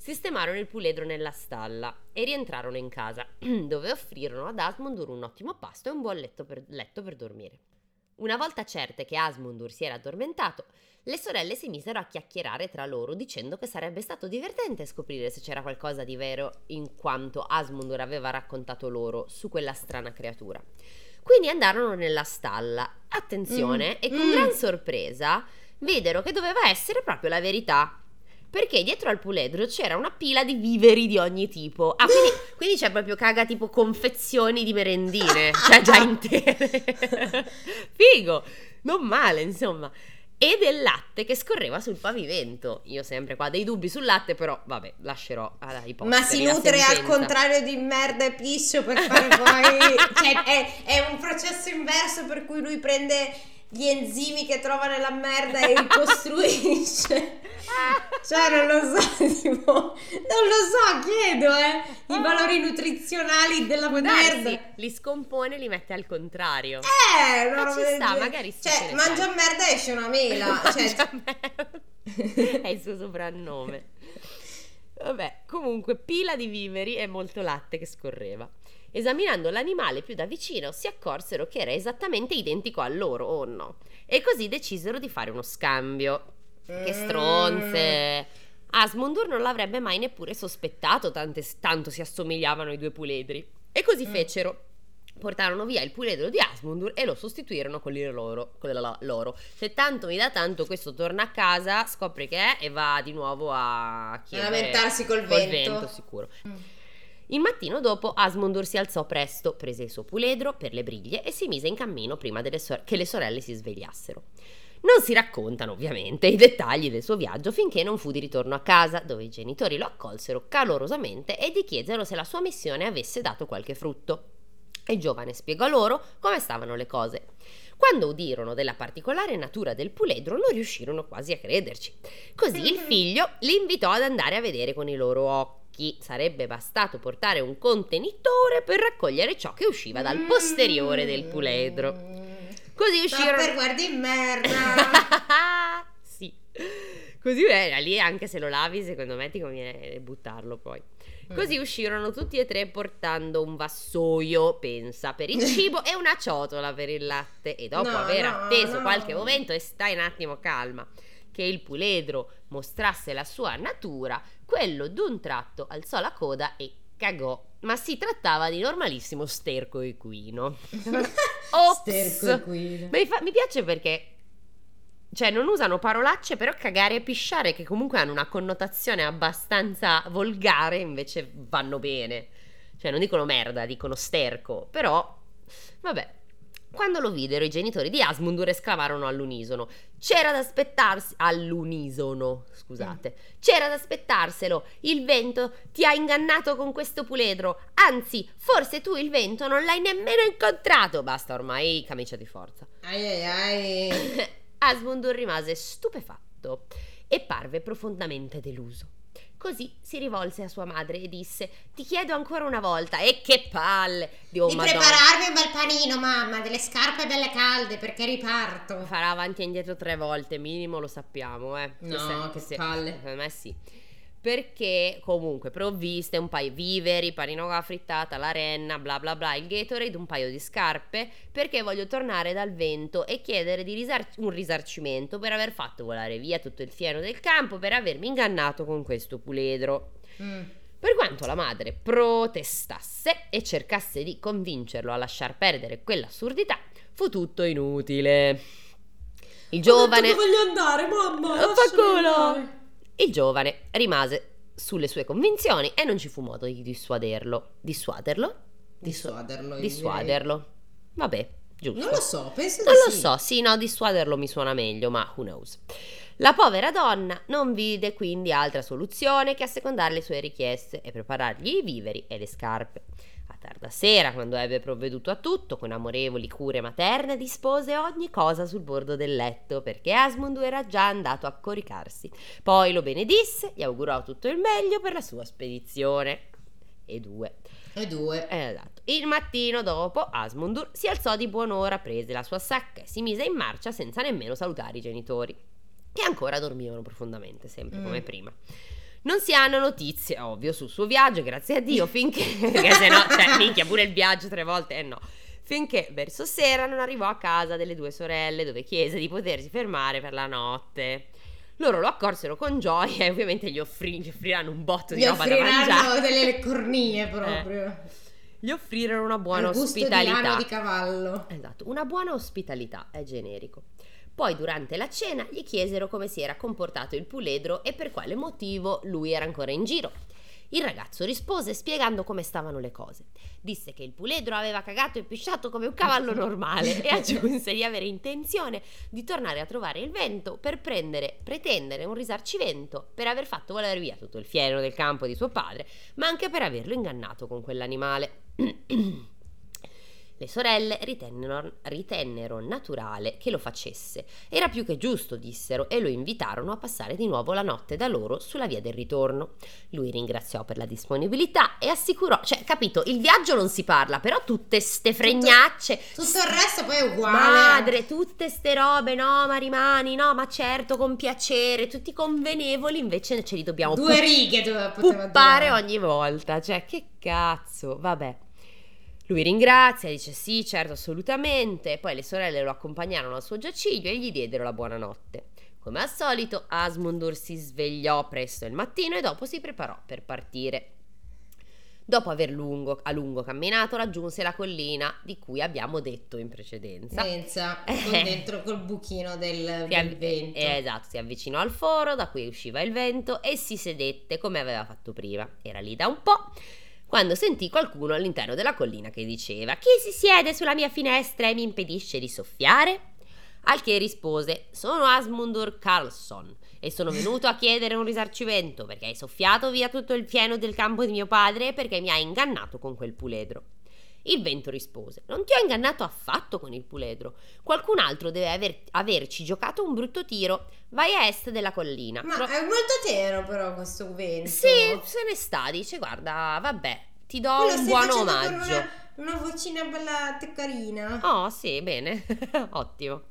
Speaker 2: Sistemarono il puledro nella stalla e rientrarono in casa, [CLEARS THROAT] dove offrirono ad Asmundur un ottimo pasto e un buon letto per, letto per dormire. Una volta certe che Asmundur si era addormentato, le sorelle si misero a chiacchierare tra loro dicendo che sarebbe stato divertente scoprire se c'era qualcosa di vero in quanto Asmundur aveva raccontato loro su quella strana creatura. Quindi andarono nella stalla, attenzione,
Speaker 1: Mm,
Speaker 2: e con
Speaker 1: mm.
Speaker 2: gran sorpresa videro che doveva essere proprio la verità. Perché dietro al puledro c'era una pila di viveri di ogni tipo. Ah, quindi, [GASPS] quindi c'è proprio caga tipo confezioni di merendine, [LAUGHS] cioè già intere. [LAUGHS] Figo, non male, insomma. E del latte che scorreva sul pavimento. Io sempre qua dei dubbi sul latte, però vabbè, lascerò ai posteri
Speaker 1: Ma si nutre al contrario di merda e piscio per fare poi. [LAUGHS] cioè, è, è un processo inverso per cui lui prende gli enzimi che trova nella merda e li costruisce. Cioè, non lo so, [LAUGHS] tipo, non lo so, chiedo, eh, i valori nutrizionali della merda.
Speaker 2: li scompone e li mette al contrario.
Speaker 1: Eh, una
Speaker 2: Ma ci sta,
Speaker 1: genere.
Speaker 2: magari sì,
Speaker 1: Cioè, mangia
Speaker 2: sai.
Speaker 1: merda e esce una mela. [LAUGHS] Cioè,
Speaker 2: Mangia merda. È il suo soprannome. Vabbè, comunque, pila di viveri e molto latte che scorreva. Esaminando l'animale più da vicino, si accorsero che era esattamente identico a loro, oh no. E così decisero di fare uno scambio. Che stronze! Asmundur non l'avrebbe mai neppure sospettato, tante- tanto si assomigliavano i due puledri. E così
Speaker 1: Mm.
Speaker 2: fecero. Portarono via il puledro di Asmundur e lo sostituirono con il loro. Con la loro. Se tanto mi dà tanto, questo torna a casa, scopre che è e va di nuovo a chiedere.
Speaker 1: lamentarsi col vento.
Speaker 2: sicuro.
Speaker 1: Mm.
Speaker 2: Il mattino dopo Asmundur si alzò presto, prese il suo puledro per le briglie e si mise in cammino prima sor- che le sorelle si svegliassero. Non si raccontano ovviamente i dettagli del suo viaggio finché non fu di ritorno a casa, dove i genitori lo accolsero calorosamente e gli chiesero se la sua missione avesse dato qualche frutto. Il giovane spiegò loro come stavano le cose. Quando udirono della particolare natura del puledro non riuscirono quasi a crederci. Così il [LAUGHS] figlio li invitò ad andare a vedere con i loro occhi. Sarebbe bastato portare un contenitore per raccogliere ciò che usciva dal posteriore del puledro. Così uscirono.
Speaker 1: per guardi in merda. [LAUGHS]
Speaker 2: sì. Così era lì, anche se lo lavi, secondo me ti conviene buttarlo poi. Mm. Così uscirono tutti e tre portando un vassoio, pensa, per il [LAUGHS] cibo e una ciotola per il latte. E dopo
Speaker 1: No,
Speaker 2: aver atteso
Speaker 1: no.
Speaker 2: qualche momento, e stai un attimo calma, che il puledro mostrasse la sua natura, quello d'un tratto alzò la coda e cagò. Ma si trattava di normalissimo sterco equino. [LAUGHS]
Speaker 1: Sterco equino.
Speaker 2: Mi, fa- mi piace perché. Cioè, non usano parolacce, però cagare e pisciare, che comunque hanno una connotazione abbastanza volgare, invece vanno bene. Cioè, non dicono merda, dicono sterco. Però, vabbè. Quando lo videro, i genitori di Asmundur esclamarono all'unisono: C'era da aspettarsi. All'unisono, scusate. C'era da aspettarselo. Il vento ti ha ingannato con questo puledro. Anzi, forse tu il vento non l'hai nemmeno incontrato. Basta ormai, camicia di forza.
Speaker 1: Ai ai ai. [COUGHS]
Speaker 2: Asmundur rimase stupefatto e parve profondamente deluso. Così si rivolse a sua madre e disse: Ti chiedo ancora una volta, e che palle! Di oh,
Speaker 1: Di
Speaker 2: Madonna.
Speaker 1: prepararmi un bel panino, mamma, delle scarpe belle calde perché riparto.
Speaker 2: Farà avanti e indietro tre volte, minimo lo sappiamo, eh.
Speaker 1: No, che palle.
Speaker 2: Secondo me sì. Perché comunque provviste un paio viveri, panino con la frittata, la renna, bla bla bla, il Gatorade, un paio di scarpe, perché voglio tornare dal vento e chiedere di risar- un risarcimento per aver fatto volare via tutto il fieno del campo, per avermi ingannato con questo puledro.
Speaker 1: Mm.
Speaker 2: Per quanto la madre protestasse e cercasse di convincerlo a lasciar perdere quell'assurdità, fu tutto inutile. Il giovane...
Speaker 1: voglio andare, mamma.
Speaker 2: Vaffanculo! Il giovane rimase sulle sue convinzioni e non ci fu modo di dissuaderlo. Dissuaderlo? Dissu-
Speaker 1: Dissuaderlo.
Speaker 2: dissuaderlo. Vabbè, giusto.
Speaker 1: Non lo so, penso
Speaker 2: Non
Speaker 1: di
Speaker 2: lo
Speaker 1: sì.
Speaker 2: so, sì, no, dissuaderlo mi suona meglio, ma who knows. La povera donna non vide quindi altra soluzione che assecondare le sue richieste e preparargli i viveri e le scarpe. Tarda sera, quando ebbe provveduto a tutto, con amorevoli cure materne, dispose ogni cosa sul bordo del letto, perché Asmund era già andato a coricarsi. Poi lo benedisse, gli augurò tutto il meglio per la sua spedizione. E due.
Speaker 1: E due.
Speaker 2: Eh, esatto. Il mattino dopo Asmundur si alzò di buon'ora, prese la sua sacca e si mise in marcia senza nemmeno salutare i genitori, che ancora dormivano profondamente, sempre
Speaker 1: Mm.
Speaker 2: come prima. Non si hanno notizie, ovvio, sul suo viaggio, grazie a Dio, [LAUGHS] finché... perché se no, cioè, minchia, pure il viaggio tre volte, eh no. Finché verso sera non arrivò a casa delle due sorelle, dove chiese di potersi fermare per la notte. Loro lo accorsero con gioia e ovviamente gli, offrì- gli offriranno un botto di
Speaker 1: Gli
Speaker 2: roba da mangiare.
Speaker 1: offriranno delle cornie proprio.
Speaker 2: Gli offrirono una buona
Speaker 1: Al gusto di
Speaker 2: ospitalità.
Speaker 1: lano di cavallo.
Speaker 2: Esatto, una buona ospitalità, è generico. Poi durante la cena gli chiesero come si era comportato il puledro e per quale motivo lui era ancora in giro. Il ragazzo rispose spiegando come stavano le cose. Disse che il puledro aveva cagato e pisciato come un cavallo normale e aggiunse di avere intenzione di tornare a trovare il vento per prendere, pretendere un risarcimento per aver fatto volare via tutto il fieno del campo di suo padre, ma anche per averlo ingannato con quell'animale. [CLEARS THROAT] Le sorelle ritennero, ritennero naturale che lo facesse. Era più che giusto, dissero, e lo invitarono a passare di nuovo la notte da loro sulla via del ritorno. Lui ringraziò per la disponibilità e assicurò, cioè, capito, il viaggio non si parla, però tutte ste fregnacce.
Speaker 1: Tutto il resto poi è uguale.
Speaker 2: Madre, tutte ste robe, no, ma rimani, no, ma certo, con piacere, tutti convenevoli, invece ce li dobbiamo
Speaker 1: Due righe dove
Speaker 2: puppare
Speaker 1: dire.
Speaker 2: ogni volta. Cioè, che cazzo, vabbè. Lui ringrazia, dice sì, certo, assolutamente. Poi le sorelle lo accompagnarono al suo giaciglio e gli diedero la buonanotte. Come al solito, Asmundur si svegliò presto il mattino e dopo si preparò per partire. Dopo aver lungo- a lungo camminato, raggiunse la collina di cui abbiamo detto in precedenza.
Speaker 1: Senza, [LAUGHS] con dentro col buchino del,
Speaker 2: Si
Speaker 1: del
Speaker 2: av-
Speaker 1: vento.
Speaker 2: eh, esatto, si avvicinò al foro da cui usciva il vento e si sedette come aveva fatto prima. Era lì da un po'. Quando sentì qualcuno all'interno della collina che diceva Chi si siede sulla mia finestra e mi impedisce di soffiare? Al che rispose Sono Asmundur Carlson e sono venuto a chiedere un risarcimento perché hai soffiato via tutto il fieno del campo di mio padre e perché mi hai ingannato con quel puledro. Il vento rispose: Non ti ho ingannato affatto con il puledro. Qualcun altro deve aver, averci giocato un brutto tiro. Vai a est della collina.
Speaker 1: Ma
Speaker 2: Tro-
Speaker 1: è molto tenero però questo vento.
Speaker 2: sì, se ne sta. Dice: Guarda, vabbè, ti do
Speaker 1: Quello
Speaker 2: un buon omaggio.
Speaker 1: Una, una vocina bella teccarina.
Speaker 2: Oh, sì, bene. [LAUGHS] Ottimo.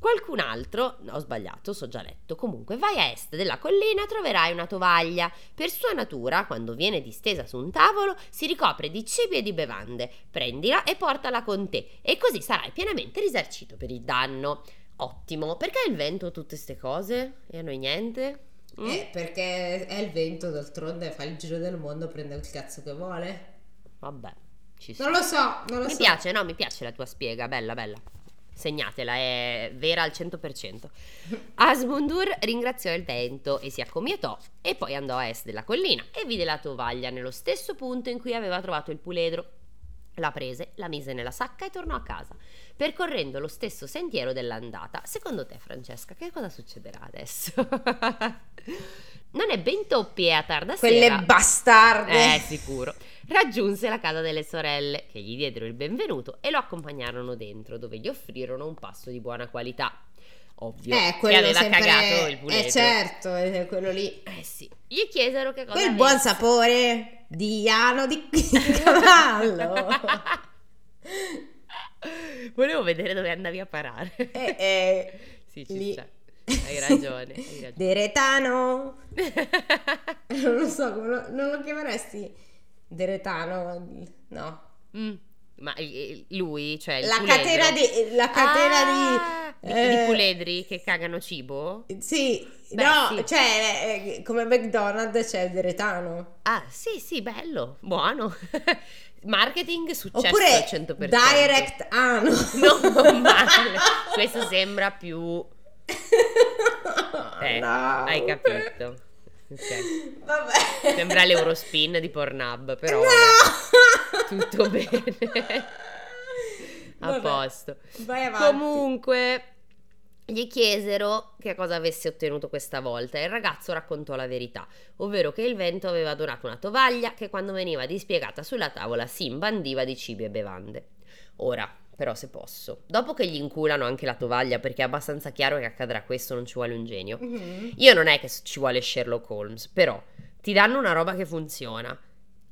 Speaker 2: Qualcun altro, ho sbagliato, so già letto. Comunque, vai a est della collina, troverai una tovaglia. Per sua natura, quando viene distesa su un tavolo, si ricopre di cibi e di bevande. Prendila e portala con te, e così sarai pienamente risarcito per il danno. Ottimo, perché il vento tutte queste cose? E a noi niente? Mm?
Speaker 1: Eh, perché è il vento, d'altronde fa il giro del mondo, prende il cazzo che vuole.
Speaker 2: Vabbè, ci sta.
Speaker 1: Non lo so, non lo
Speaker 2: Mi
Speaker 1: so.
Speaker 2: piace, no, mi piace la tua spiega, bella, bella. Segnatela, è vera al 100%. Asmundur ringraziò il vento e si accomiatò e poi andò a est della collina e vide la tovaglia nello stesso punto in cui aveva trovato il puledro. La prese, la mise nella sacca e tornò a casa, percorrendo lo stesso sentiero dell'andata. Secondo te, Francesca, che cosa succederà adesso? [LAUGHS] non è ben toppi e a tarda
Speaker 1: Quelle
Speaker 2: sera.
Speaker 1: bastarde.
Speaker 2: Eh, sicuro. Raggiunse la casa delle sorelle, che gli diedero il benvenuto e lo accompagnarono dentro, dove gli offrirono un pasto di buona qualità. Ovvio,
Speaker 1: Eh,
Speaker 2: che aveva
Speaker 1: sempre...
Speaker 2: cagato il puledro.
Speaker 1: Eh, certo, è quello lì.
Speaker 2: Eh sì. Gli chiesero che cosa
Speaker 1: Quel buon
Speaker 2: avesse.
Speaker 1: sapore di ano [LAUGHS] di cavallo. [LAUGHS]
Speaker 2: Volevo vedere dove andavi a parare.
Speaker 1: Eh, eh, [LAUGHS]
Speaker 2: sì, ci
Speaker 1: lì.
Speaker 2: sta. Hai ragione, hai ragione.
Speaker 1: Deretano. Non lo so, non lo chiameresti Deretano? No.
Speaker 2: Mm, Ma eh, lui, cioè il
Speaker 1: La
Speaker 2: puledro-
Speaker 1: catena di... La catena
Speaker 2: Ah,
Speaker 1: di...
Speaker 2: di, di
Speaker 1: eh,
Speaker 2: puledri che cagano cibo?
Speaker 1: Sì,
Speaker 2: Beh,
Speaker 1: no,
Speaker 2: sì.
Speaker 1: cioè eh, come McDonald's c'è il Deretano.
Speaker 2: Ah, sì, sì, bello, buono. [LAUGHS] Marketing successo
Speaker 1: Oppure
Speaker 2: al 100%.
Speaker 1: Direct Ano. [LAUGHS]
Speaker 2: Non male. Questo sembra più... [LAUGHS] Eh,
Speaker 1: No.
Speaker 2: hai capito. Ok.
Speaker 1: Vabbè.
Speaker 2: Sembra l'Eurospin di Pornhub, però
Speaker 1: No!
Speaker 2: vabbè, tutto bene. A
Speaker 1: Vabbè,
Speaker 2: posto.
Speaker 1: Vai avanti.
Speaker 2: Comunque, gli chiesero che cosa avesse ottenuto questa volta e il ragazzo raccontò la verità, ovvero che il vento aveva donato una tovaglia che quando veniva dispiegata sulla tavola si imbandiva di cibi e bevande. Ora, però se posso, dopo che gli inculano anche la tovaglia perché è abbastanza chiaro che accadrà questo, non ci vuole un genio,
Speaker 1: Mhm.
Speaker 2: io non è che ci vuole Sherlock Holmes, però ti danno una roba che funziona.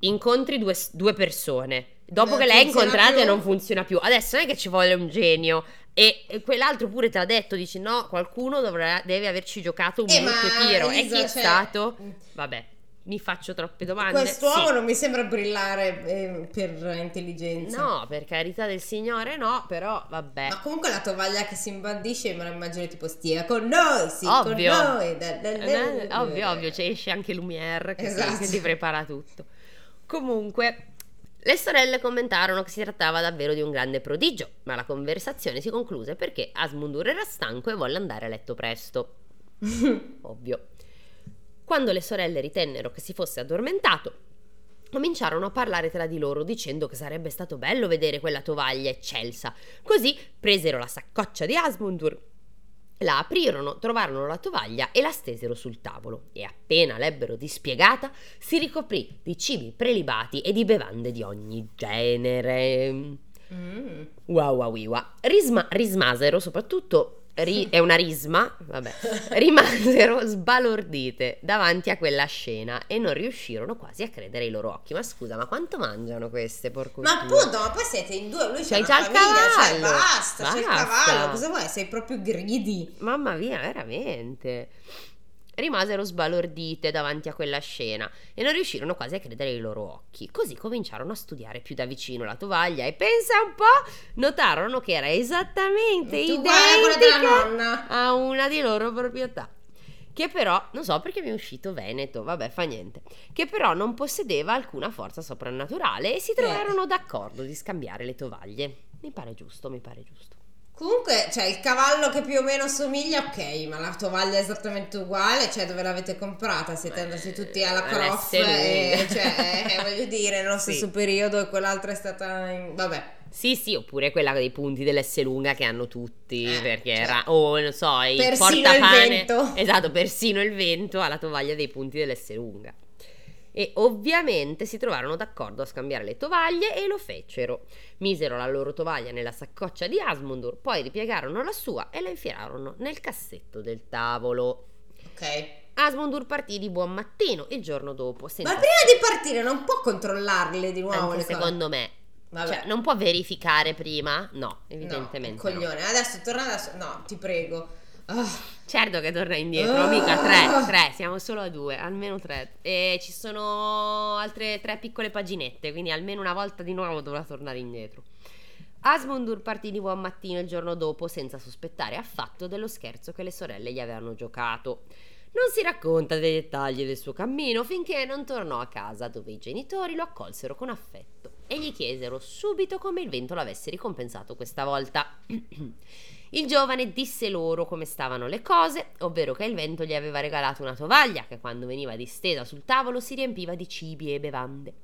Speaker 2: Incontri due, due persone. Dopo
Speaker 1: Non
Speaker 2: che le hai
Speaker 1: funziona
Speaker 2: incontrate
Speaker 1: più.
Speaker 2: non funziona più. Adesso non è che ci vuole un genio. E e quell'altro pure te l'ha detto, dici no, qualcuno dovrà- deve averci giocato un
Speaker 1: Eh,
Speaker 2: brutto tiro. e chi è
Speaker 1: cioè,
Speaker 2: stato? Vabbè, mi faccio troppe domande.
Speaker 1: Quest'uomo
Speaker 2: Sì.
Speaker 1: non mi sembra brillare eh, per intelligenza.
Speaker 2: No, per carità del Signore no, però vabbè.
Speaker 1: Ma comunque la tovaglia che si imbandisce me la immagino tipo stia con noi, sì,
Speaker 2: Ovvio.
Speaker 1: con noi. da- da- da-
Speaker 2: ovvio, ovvio, c'è esce anche Lumière che,
Speaker 1: Esatto.
Speaker 2: che ti prepara tutto. Comunque, le sorelle commentarono che si trattava davvero di un grande prodigio, ma la conversazione si concluse perché Asmundur era stanco e volle andare a letto presto. [LAUGHS] Ovvio. Quando le sorelle ritennero che si fosse addormentato, cominciarono a parlare tra di loro dicendo che sarebbe stato bello vedere quella tovaglia eccelsa. Così presero la saccoccia di Asmundur, la aprirono, trovarono la tovaglia e la stesero sul tavolo e appena l'ebbero dispiegata si ricoprì di cibi prelibati e di bevande di ogni genere.
Speaker 1: Mm.
Speaker 2: Wow wow wiwa. Risma- rismasero soprattutto ri- è una risma, vabbè, [LAUGHS] rimasero sbalordite davanti a quella scena e non riuscirono quasi a credere ai loro occhi. Ma scusa, ma quanto mangiano queste porco
Speaker 1: Ma appunto, ma poi siete in due, lui
Speaker 2: C'hai
Speaker 1: c'ha
Speaker 2: già il
Speaker 1: famiglia, cioè
Speaker 2: cavallo.
Speaker 1: basta, c'è il
Speaker 2: Basta.
Speaker 1: cavallo, cosa vuoi? Sei proprio greedy.
Speaker 2: Mamma mia, veramente. Rimasero sbalordite davanti a quella scena e non riuscirono quasi a credere ai loro occhi. Così cominciarono a studiare più da vicino la tovaglia e pensa un po', notarono che era esattamente
Speaker 1: Tu
Speaker 2: identica a una di loro proprietà. Che però, non so perché mi è uscito Veneto, vabbè, fa niente. Che però non possedeva alcuna forza soprannaturale e si trovarono d'accordo di scambiare le tovaglie. Mi pare giusto, mi pare giusto.
Speaker 1: Comunque, cioè, il cavallo che più o meno somiglia, ok, ma la tovaglia è esattamente uguale, cioè dove l'avete comprata? Siete andati tutti alla Croft e, cioè, eh, voglio dire, nello stesso [LAUGHS] sì. periodo e quell'altra è stata in... vabbè.
Speaker 2: Sì, sì, oppure quella dei punti dell'S lunga che hanno tutti, eh, perché cioè, era, o oh, non so, i portapane. Il vento. Esatto, persino il vento ha la tovaglia dei punti dell'S lunga. E ovviamente si trovarono d'accordo a scambiare le tovaglie e lo fecero. Misero la loro tovaglia nella saccoccia di Asmundur, poi ripiegarono la sua e la infilarono nel cassetto del tavolo.
Speaker 1: Ok.
Speaker 2: Asmundur partì di buon mattino il giorno dopo.
Speaker 1: Senza... Ma prima di partire non può controllarle di nuovo
Speaker 2: Anche secondo cose. me Vabbè. Cioè, non può verificare prima? No, evidentemente.
Speaker 1: No, coglione. No. Adesso torna adesso. No, ti prego.
Speaker 2: Oh. Certo che torna indietro, oh. mica tre, tre, siamo solo a due, almeno tre. E ci sono altre tre piccole paginette, quindi almeno una volta di nuovo dovrà tornare indietro. Asmundur partì di buon mattino il giorno dopo senza sospettare affatto dello scherzo che le sorelle gli avevano giocato. Non si racconta dei dettagli del suo cammino finché non tornò a casa dove i genitori lo accolsero con affetto e gli chiesero subito come il vento l'avesse ricompensato questa volta. [CLEARS THROAT] Il giovane disse loro come stavano le cose, ovvero che il vento gli aveva regalato una tovaglia che quando veniva distesa sul tavolo si riempiva di cibi e bevande.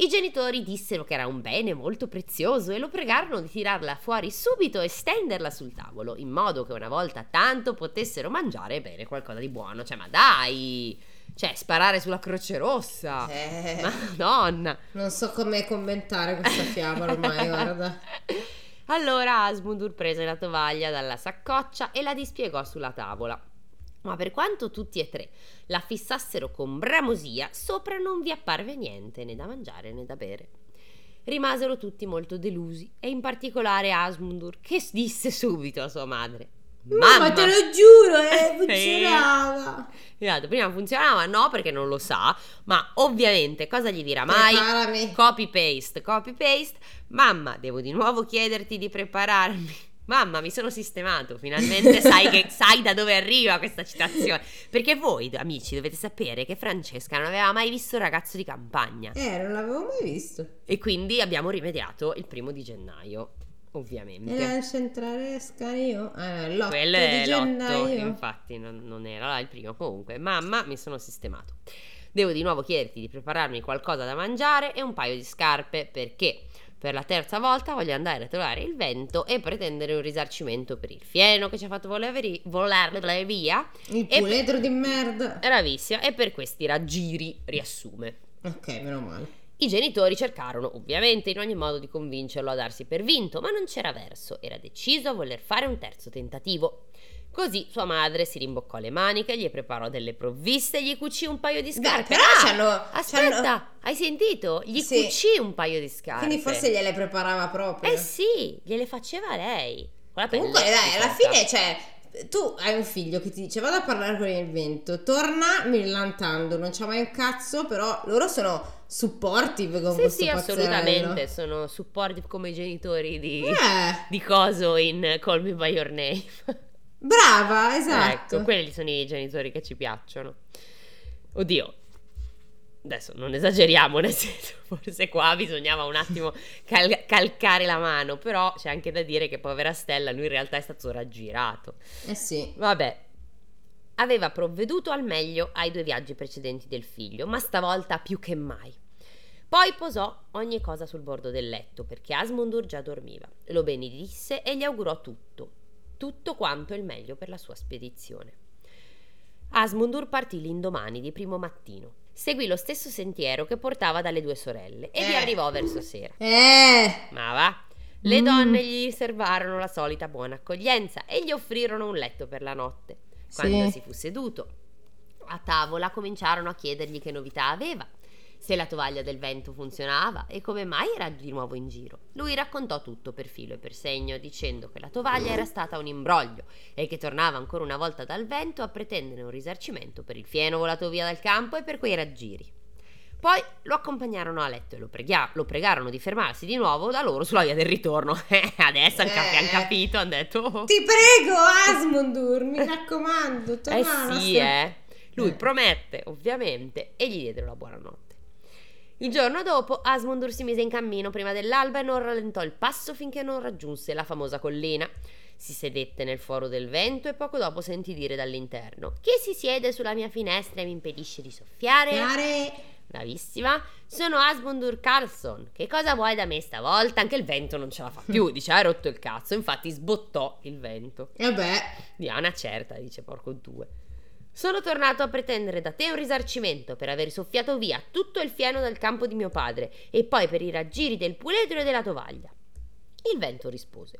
Speaker 2: I genitori dissero che era un bene molto prezioso e lo pregarono di tirarla fuori subito e stenderla sul tavolo, in modo che una volta tanto potessero mangiare e bere qualcosa di buono. Cioè, ma dai! Cioè, sparare sulla Croce Rossa! Eh, Madonna!
Speaker 1: Non so come commentare questa fiaba ormai, guarda. [LAUGHS]
Speaker 2: Allora Asmundur prese la tovaglia dalla saccoccia e la dispiegò sulla tavola. Ma per quanto tutti e tre la fissassero con bramosia, sopra non vi apparve niente né da mangiare né da bere. Rimasero tutti molto delusi, e in particolare Asmundur, che disse subito a sua madre:
Speaker 1: Mamma, ma te lo giuro, eh, [LAUGHS] funzionava.
Speaker 2: Esatto, prima funzionava, no, perché non lo sa, ma ovviamente cosa gli dirà mai?
Speaker 1: Preparami.
Speaker 2: Copy paste, copy paste. Mamma, devo di nuovo chiederti di prepararmi [LAUGHS] Mamma, mi sono sistemato, finalmente [LAUGHS] sai, che, sai da dove arriva questa citazione. Perché voi, amici, dovete sapere che Francesca non aveva mai visto un ragazzo di campagna.
Speaker 1: Eh, non l'avevo mai visto.
Speaker 2: E quindi abbiamo rimediato il primo di gennaio, ovviamente.
Speaker 1: Lascia entrare esca io. Eh, l'otto
Speaker 2: Quello
Speaker 1: di
Speaker 2: è
Speaker 1: gennaio.
Speaker 2: l'otto, infatti non, non era il primo. Comunque, mamma, mi sono sistemato. Devo di nuovo chiederti di prepararmi qualcosa da mangiare e un paio di scarpe, perché per la terza volta voglio andare a trovare il vento e pretendere un risarcimento per il fieno che ci ha fatto volare, volare via.
Speaker 1: Il puledro per... di merda.
Speaker 2: Bravissima. E per questi raggiri riassume.
Speaker 1: Ok, meno male.
Speaker 2: I genitori cercarono ovviamente in ogni modo di convincerlo a darsi per vinto, ma non c'era verso. Era deciso a voler fare un terzo tentativo. Così sua madre si rimboccò le maniche, gli preparò delle provviste e gli cucì un paio di scarpe.
Speaker 1: Beh, però
Speaker 2: ah, aspetta,
Speaker 1: c'hanno...
Speaker 2: hai sentito? Gli sì. cucì un paio di scarpe.
Speaker 1: Quindi forse gliele preparava proprio.
Speaker 2: Eh sì, gliele faceva lei.
Speaker 1: Comunque dai, alla fine, cioè, tu hai un figlio che ti dice vado a parlare con il vento, torna millantando, non c'ha mai un cazzo, però loro sono supportive con
Speaker 2: sì,
Speaker 1: questo
Speaker 2: sì,
Speaker 1: pazzerello.
Speaker 2: assolutamente, sono supportive come i genitori di, eh. di Coso in Call Me By Your Name.
Speaker 1: Brava, esatto.
Speaker 2: Ecco, quelli sono i genitori che ci piacciono. Oddio, adesso non esageriamo, nel senso, [LAUGHS] forse qua bisognava un attimo cal- calcare la mano, però c'è anche da dire che povera Stella, lui in realtà è stato raggirato.
Speaker 1: Eh sì.
Speaker 2: Vabbè, aveva provveduto al meglio ai due viaggi precedenti del figlio, ma stavolta più che mai. Poi posò ogni cosa sul bordo del letto, perché Asmundur già dormiva. Lo benedisse e gli augurò tutto, tutto quanto il meglio per la sua spedizione. Asmundur partì l'indomani di primo mattino. Seguì lo stesso sentiero che portava dalle due sorelle e eh. vi arrivò verso sera.
Speaker 1: Eh.
Speaker 2: Ma va. Le mm. donne gli riservarono la solita buona accoglienza e gli offrirono un letto per la notte. Quando sì. si fu seduto a tavola cominciarono a chiedergli che novità aveva se la tovaglia del vento funzionava e come mai era di nuovo in giro. Lui raccontò tutto per filo e per segno, dicendo che la tovaglia era stata un imbroglio e che tornava ancora una volta dal vento a pretendere un risarcimento per il fieno volato via dal campo e per quei raggiri. Poi lo accompagnarono a letto e lo, preghia- lo pregarono di fermarsi di nuovo da loro sulla via del ritorno. [LAUGHS] Adesso eh, hanno capito, hanno detto... Oh.
Speaker 1: Ti prego, Asmundur, mi raccomando, torna
Speaker 2: Eh sì, eh. Lui eh. promette, ovviamente, e gli diedero la buonanotte. Il giorno dopo Asmundur si mise in cammino prima dell'alba e non rallentò il passo finché non raggiunse la famosa collina. Si sedette nel foro del vento e poco dopo sentì dire dall'interno: Chi si siede sulla mia finestra e mi impedisce di soffiare?
Speaker 1: Chiare.
Speaker 2: Bravissima, sono Asmundur Carlson. Che cosa vuoi da me stavolta? Anche il vento non ce la fa più, dice, hai rotto il cazzo. Infatti sbottò il vento.
Speaker 1: Vabbè.
Speaker 2: Diana certa, dice porco due. Sono tornato a pretendere da te un risarcimento per aver soffiato via tutto il fieno dal campo di mio padre e poi per i raggiri del puledro e della tovaglia. Il vento rispose: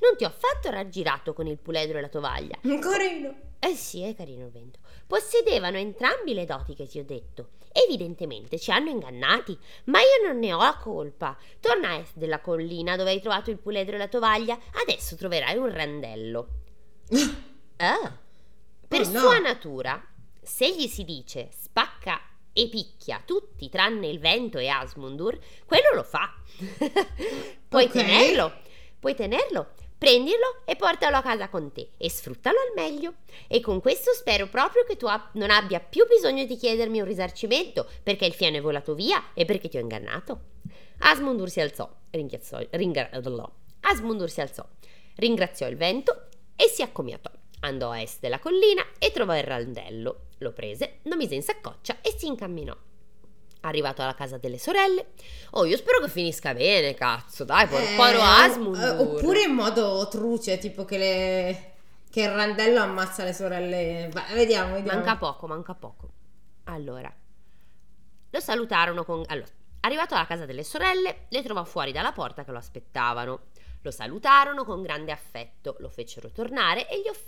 Speaker 2: Non ti ho affatto raggirato con il puledro e la tovaglia. [LAUGHS]
Speaker 1: Carino.
Speaker 2: Eh sì, è carino il vento. Possedevano entrambi le doti che ti ho detto. Evidentemente ci hanno ingannati, ma io non ne ho la colpa. Torna a est della collina dove hai trovato il puledro e la tovaglia. Adesso troverai un randello. Ah. Per
Speaker 1: Oh, no.
Speaker 2: sua natura, se gli si dice spacca e picchia tutti tranne il vento e Asmundur, quello lo fa. [LAUGHS] puoi
Speaker 1: Ok.
Speaker 2: tenerlo, puoi tenerlo, prendilo e portalo a casa con te e sfruttalo al meglio. E con questo spero proprio che tu non abbia più bisogno di chiedermi un risarcimento perché il fieno è volato via e perché ti ho ingannato. Asmundur si alzò, ringraziò, ringra- Asmundur si alzò, ringraziò il vento e si accomiatò. Andò a est della collina e trovò il randello. Lo prese, lo mise in saccoccia e si incamminò. Arrivato alla casa delle sorelle. Oh, io spero che finisca bene, cazzo. Dai, por-
Speaker 1: Eh,
Speaker 2: poro Asmundur.
Speaker 1: eh, oppure in modo truce, tipo che le... Che il randello ammazza le sorelle. Va, vediamo, vediamo.
Speaker 2: Manca poco, manca poco. Allora, lo salutarono con... Allora, arrivato alla casa delle sorelle, le trovò fuori dalla porta che lo aspettavano. Lo salutarono con grande affetto, lo fecero tornare e gli off...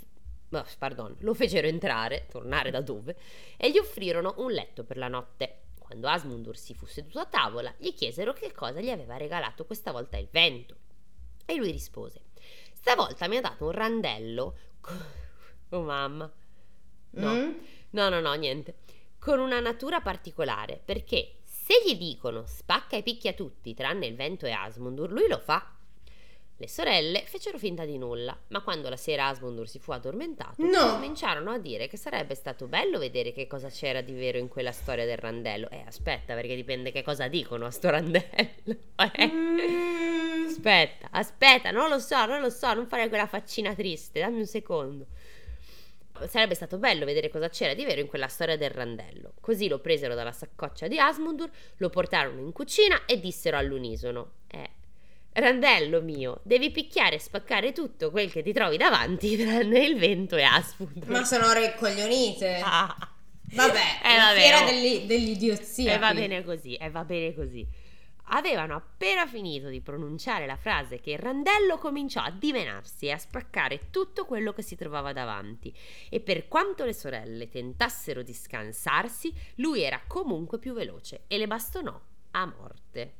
Speaker 2: pardon, lo fecero entrare, tornare da dove, e gli offrirono un letto per la notte. Quando Asmundur si fu seduto a tavola, gli chiesero che cosa gli aveva regalato questa volta il vento. E lui rispose: Stavolta mi ha dato un randello. [LAUGHS] Oh mamma. No.
Speaker 1: Mm?
Speaker 2: No, no, no, niente. Con una natura particolare, perché se gli dicono spacca e picchia tutti, tranne il vento e Asmundur, lui lo fa. Le sorelle fecero finta di nulla, ma quando la sera Asmundur si fu addormentato,
Speaker 1: No.
Speaker 2: cominciarono a dire che sarebbe stato bello vedere che cosa c'era di vero in quella storia del randello. Eh, aspetta, perché dipende che cosa dicono a sto randello. [LAUGHS] Eh.
Speaker 1: Mm.
Speaker 2: Aspetta, aspetta, non lo so, non lo so, non fare quella faccina triste, dammi un secondo. Sarebbe stato bello vedere cosa c'era di vero in quella storia del randello. Così lo presero dalla saccoccia di Asmundur, lo portarono in cucina e dissero all'unisono: Eh, randello mio, devi picchiare e spaccare tutto quel che ti trovi davanti, [LAUGHS] tranne il vento e Asmundur.
Speaker 1: Ma sono ricoglionite.
Speaker 2: Ah.
Speaker 1: Vabbè,
Speaker 2: Eh,
Speaker 1: la
Speaker 2: vabbè,
Speaker 1: fiera
Speaker 2: oh.
Speaker 1: degli- dell'idiozia.
Speaker 2: E va
Speaker 1: qui.
Speaker 2: bene così, e va bene così. Avevano appena finito di pronunciare la frase che il randello cominciò a dimenarsi e a spaccare tutto quello che si trovava davanti. E per quanto le sorelle tentassero di scansarsi, lui era comunque più veloce e le bastonò a morte.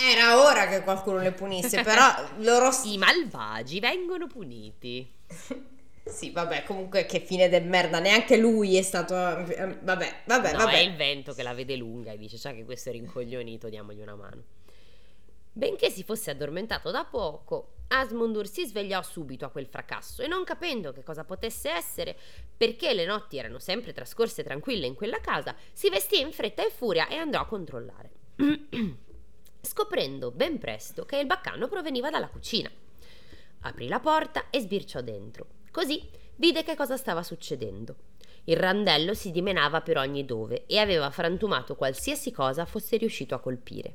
Speaker 1: Era ora che qualcuno le punisse, [LAUGHS] però loro...
Speaker 2: I malvagi vengono puniti. [LAUGHS]
Speaker 1: Sì, vabbè, comunque che fine del merda, neanche lui è stato... eh, Vabbè, vabbè,
Speaker 2: no,
Speaker 1: vabbè.
Speaker 2: è il vento che la vede lunga e dice: Sa che questo è rincoglionito, diamogli una mano. Benché si fosse addormentato da poco, Asmundur si svegliò subito a quel fracasso e non capendo che cosa potesse essere, perché le notti erano sempre trascorse tranquille in quella casa, si vestì in fretta e furia e andò a controllare. [CLEARS THROAT] Scoprendo ben presto che il baccano proveniva dalla cucina. Aprì la porta e sbirciò dentro. Così vide che cosa stava succedendo. Il randello si dimenava per ogni dove e aveva frantumato qualsiasi cosa fosse riuscito a colpire,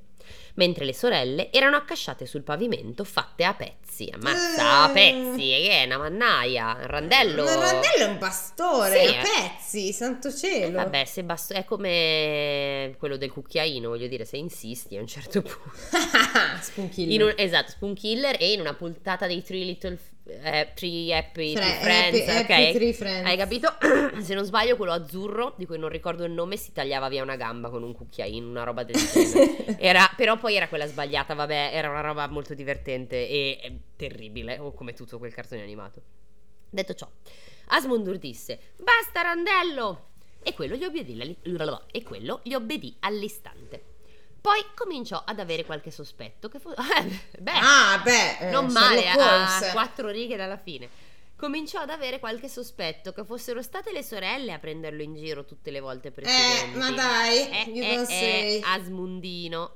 Speaker 2: mentre le sorelle erano accasciate sul pavimento fatte a pezzi. Ammazza, a
Speaker 1: Eh.
Speaker 2: pezzi, che è una mannaia, il randello...
Speaker 1: Il randello è un pastore,
Speaker 2: Sì,
Speaker 1: a
Speaker 2: eh.
Speaker 1: pezzi, santo cielo.
Speaker 2: Vabbè, se basto- è come quello del cucchiaino, voglio dire, se insisti a un certo punto. [LAUGHS]
Speaker 1: Spunkiller.
Speaker 2: In un- esatto, Spoon Killer e in una puntata dei Three Little eh, Three Happy
Speaker 1: Fre-
Speaker 2: Friends,
Speaker 1: Happy-
Speaker 2: ok?
Speaker 1: Happy Three Friends.
Speaker 2: Hai capito? [CLEARS THROAT] Se non sbaglio, quello azzurro, di cui non ricordo il nome, si tagliava via una gamba con un cucchiaino, una roba del genere. [LAUGHS] Era, però poi era quella sbagliata, vabbè, era una roba molto divertente e, terribile, o come tutto quel cartone animato. Detto ciò, Asmundur disse: Basta, Randello! E quello gli obbedì, e quello gli obbedì all'istante. Poi cominciò ad avere qualche sospetto che eh, [LAUGHS] beh,
Speaker 1: Ah, beh, eh,
Speaker 2: non male, a quattro righe dalla fine. cominciò ad avere qualche sospetto che fossero state le sorelle a prenderlo in giro tutte le volte
Speaker 1: Eh,
Speaker 2: precedenti.
Speaker 1: ma dai,
Speaker 2: Eh, eh, eh. Asmundino.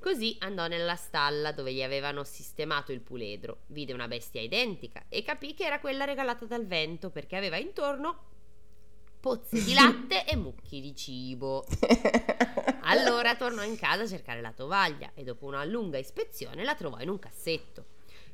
Speaker 2: Così andò nella stalla dove gli avevano sistemato il puledro, vide una bestia identica e capì che era quella regalata dal vento perché aveva intorno pozze di latte e mucchi di cibo. [LAUGHS] Allora tornò in casa a cercare la tovaglia e dopo una lunga ispezione la trovò in un cassetto.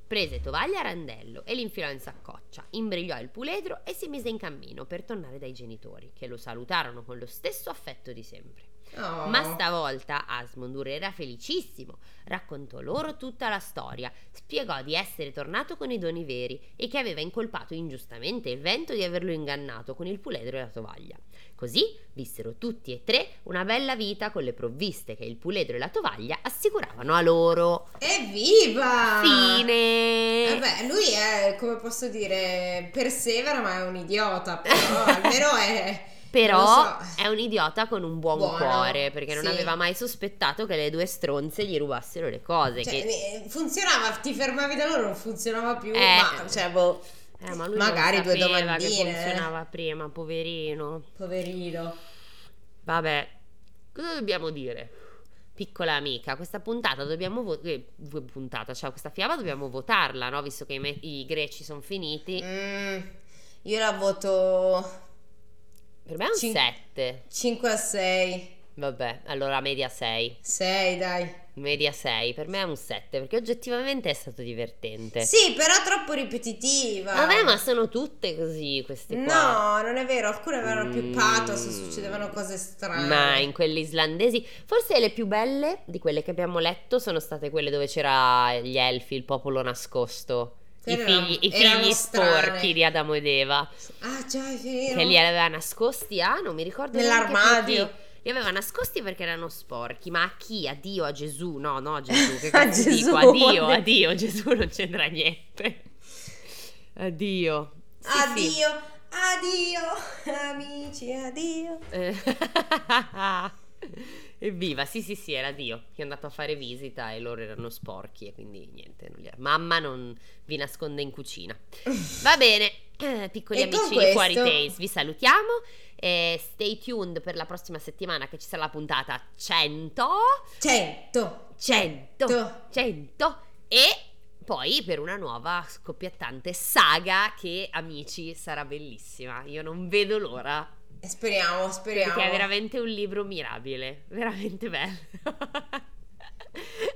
Speaker 2: Prese tovaglia a randello e l'infilò in saccoccia, imbrigliò il puledro e si mise in cammino per tornare dai genitori, che lo salutarono con lo stesso affetto di sempre.
Speaker 1: Oh.
Speaker 2: Ma stavolta Asmundur era felicissimo, raccontò loro tutta la storia, spiegò di essere tornato con i doni veri e che aveva incolpato ingiustamente il vento di averlo ingannato con il puledro e la tovaglia. Così vissero tutti e tre una bella vita con le provviste che il puledro e la tovaglia assicuravano a loro.
Speaker 1: Evviva!
Speaker 2: Fine!
Speaker 1: Vabbè, lui è, come posso dire, persevera ma è un idiota, però [LAUGHS] almeno è...
Speaker 2: Però
Speaker 1: so.
Speaker 2: è un idiota con un buon
Speaker 1: Buono,
Speaker 2: cuore perché non
Speaker 1: sì.
Speaker 2: aveva mai sospettato che le due stronze gli rubassero le cose.
Speaker 1: Cioè,
Speaker 2: che-
Speaker 1: eh, funzionava, ti fermavi da loro, non funzionava più,
Speaker 2: Eh.
Speaker 1: ma cioè, boh,
Speaker 2: Eh, ma lui
Speaker 1: Magari due
Speaker 2: sapeva che
Speaker 1: domandine, eh.
Speaker 2: funzionava prima, poverino.
Speaker 1: poverino.
Speaker 2: Vabbè, cosa dobbiamo dire? Piccola amica, questa puntata dobbiamo votare. puntata, cioè questa fiaba dobbiamo votarla, no? Visto che i, me- i greci sono finiti.
Speaker 1: Mm, io la voto
Speaker 2: Per me è un
Speaker 1: Cin-
Speaker 2: 7.
Speaker 1: 5 a 6.
Speaker 2: Vabbè, allora media 6.
Speaker 1: 6, dai.
Speaker 2: Media 6, per me è un 7, perché oggettivamente è stato divertente.
Speaker 1: Sì, però troppo ripetitiva.
Speaker 2: Vabbè, ma sono tutte così queste qua.
Speaker 1: No, non è vero, alcune avevano più
Speaker 2: Mm.
Speaker 1: pathos, succedevano cose strane.
Speaker 2: Ma in quelle islandesi, forse le più belle di quelle che abbiamo letto sono state quelle dove c'era gli elfi, il popolo nascosto. I figli, i figli sporchi di Adamo ed Eva,
Speaker 1: Ah, già, è vero.
Speaker 2: che li aveva nascosti a, non mi ricordo
Speaker 1: Nell'armadio.
Speaker 2: Li aveva nascosti perché erano sporchi, ma a chi? A Dio, a Gesù? No, no, a Gesù, [LAUGHS] che
Speaker 1: A Gesù.
Speaker 2: dico? A Dio, a Dio, [LAUGHS] Gesù non c'entra niente. Addio. Sì, sì.
Speaker 1: addio, addio, [LAUGHS] amici, addio.
Speaker 2: Eh, Evviva, sì sì sì, era Dio. Che è andato a fare visita e loro erano sporchi e quindi niente, non mamma non vi nasconde in cucina. Va [LAUGHS] bene, eh, [CLEARS THROAT] piccoli
Speaker 1: E
Speaker 2: amici di Fuori Taste, vi salutiamo. E stay tuned per la prossima settimana che ci sarà la puntata 100,
Speaker 1: 100.
Speaker 2: 100, 100 e poi per una nuova scoppiettante saga che amici sarà bellissima, io non vedo l'ora.
Speaker 1: Speriamo, speriamo.
Speaker 2: Perché è veramente un libro mirabile, veramente bello. [LAUGHS]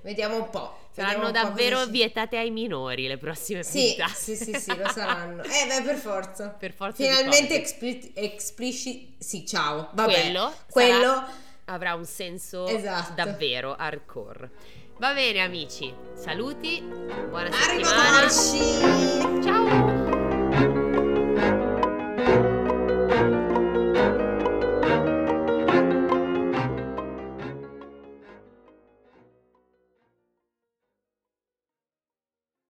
Speaker 1: Vediamo un po'.
Speaker 2: Saranno
Speaker 1: un po'
Speaker 2: davvero
Speaker 1: ci-
Speaker 2: vietate ai minori le prossime
Speaker 1: Sì,
Speaker 2: puntate.
Speaker 1: sì, sì, sì, lo saranno. Eh, beh, per forza.
Speaker 2: Per forza
Speaker 1: Finalmente
Speaker 2: cose.
Speaker 1: expli- explicit... Sì, ciao. Vabbè.
Speaker 2: Quello
Speaker 1: Quello...
Speaker 2: sarà- Avrà un senso
Speaker 1: Esatto.
Speaker 2: davvero hardcore. Va bene amici, saluti, buona settimana.
Speaker 1: Arrivederci.
Speaker 2: Ciao!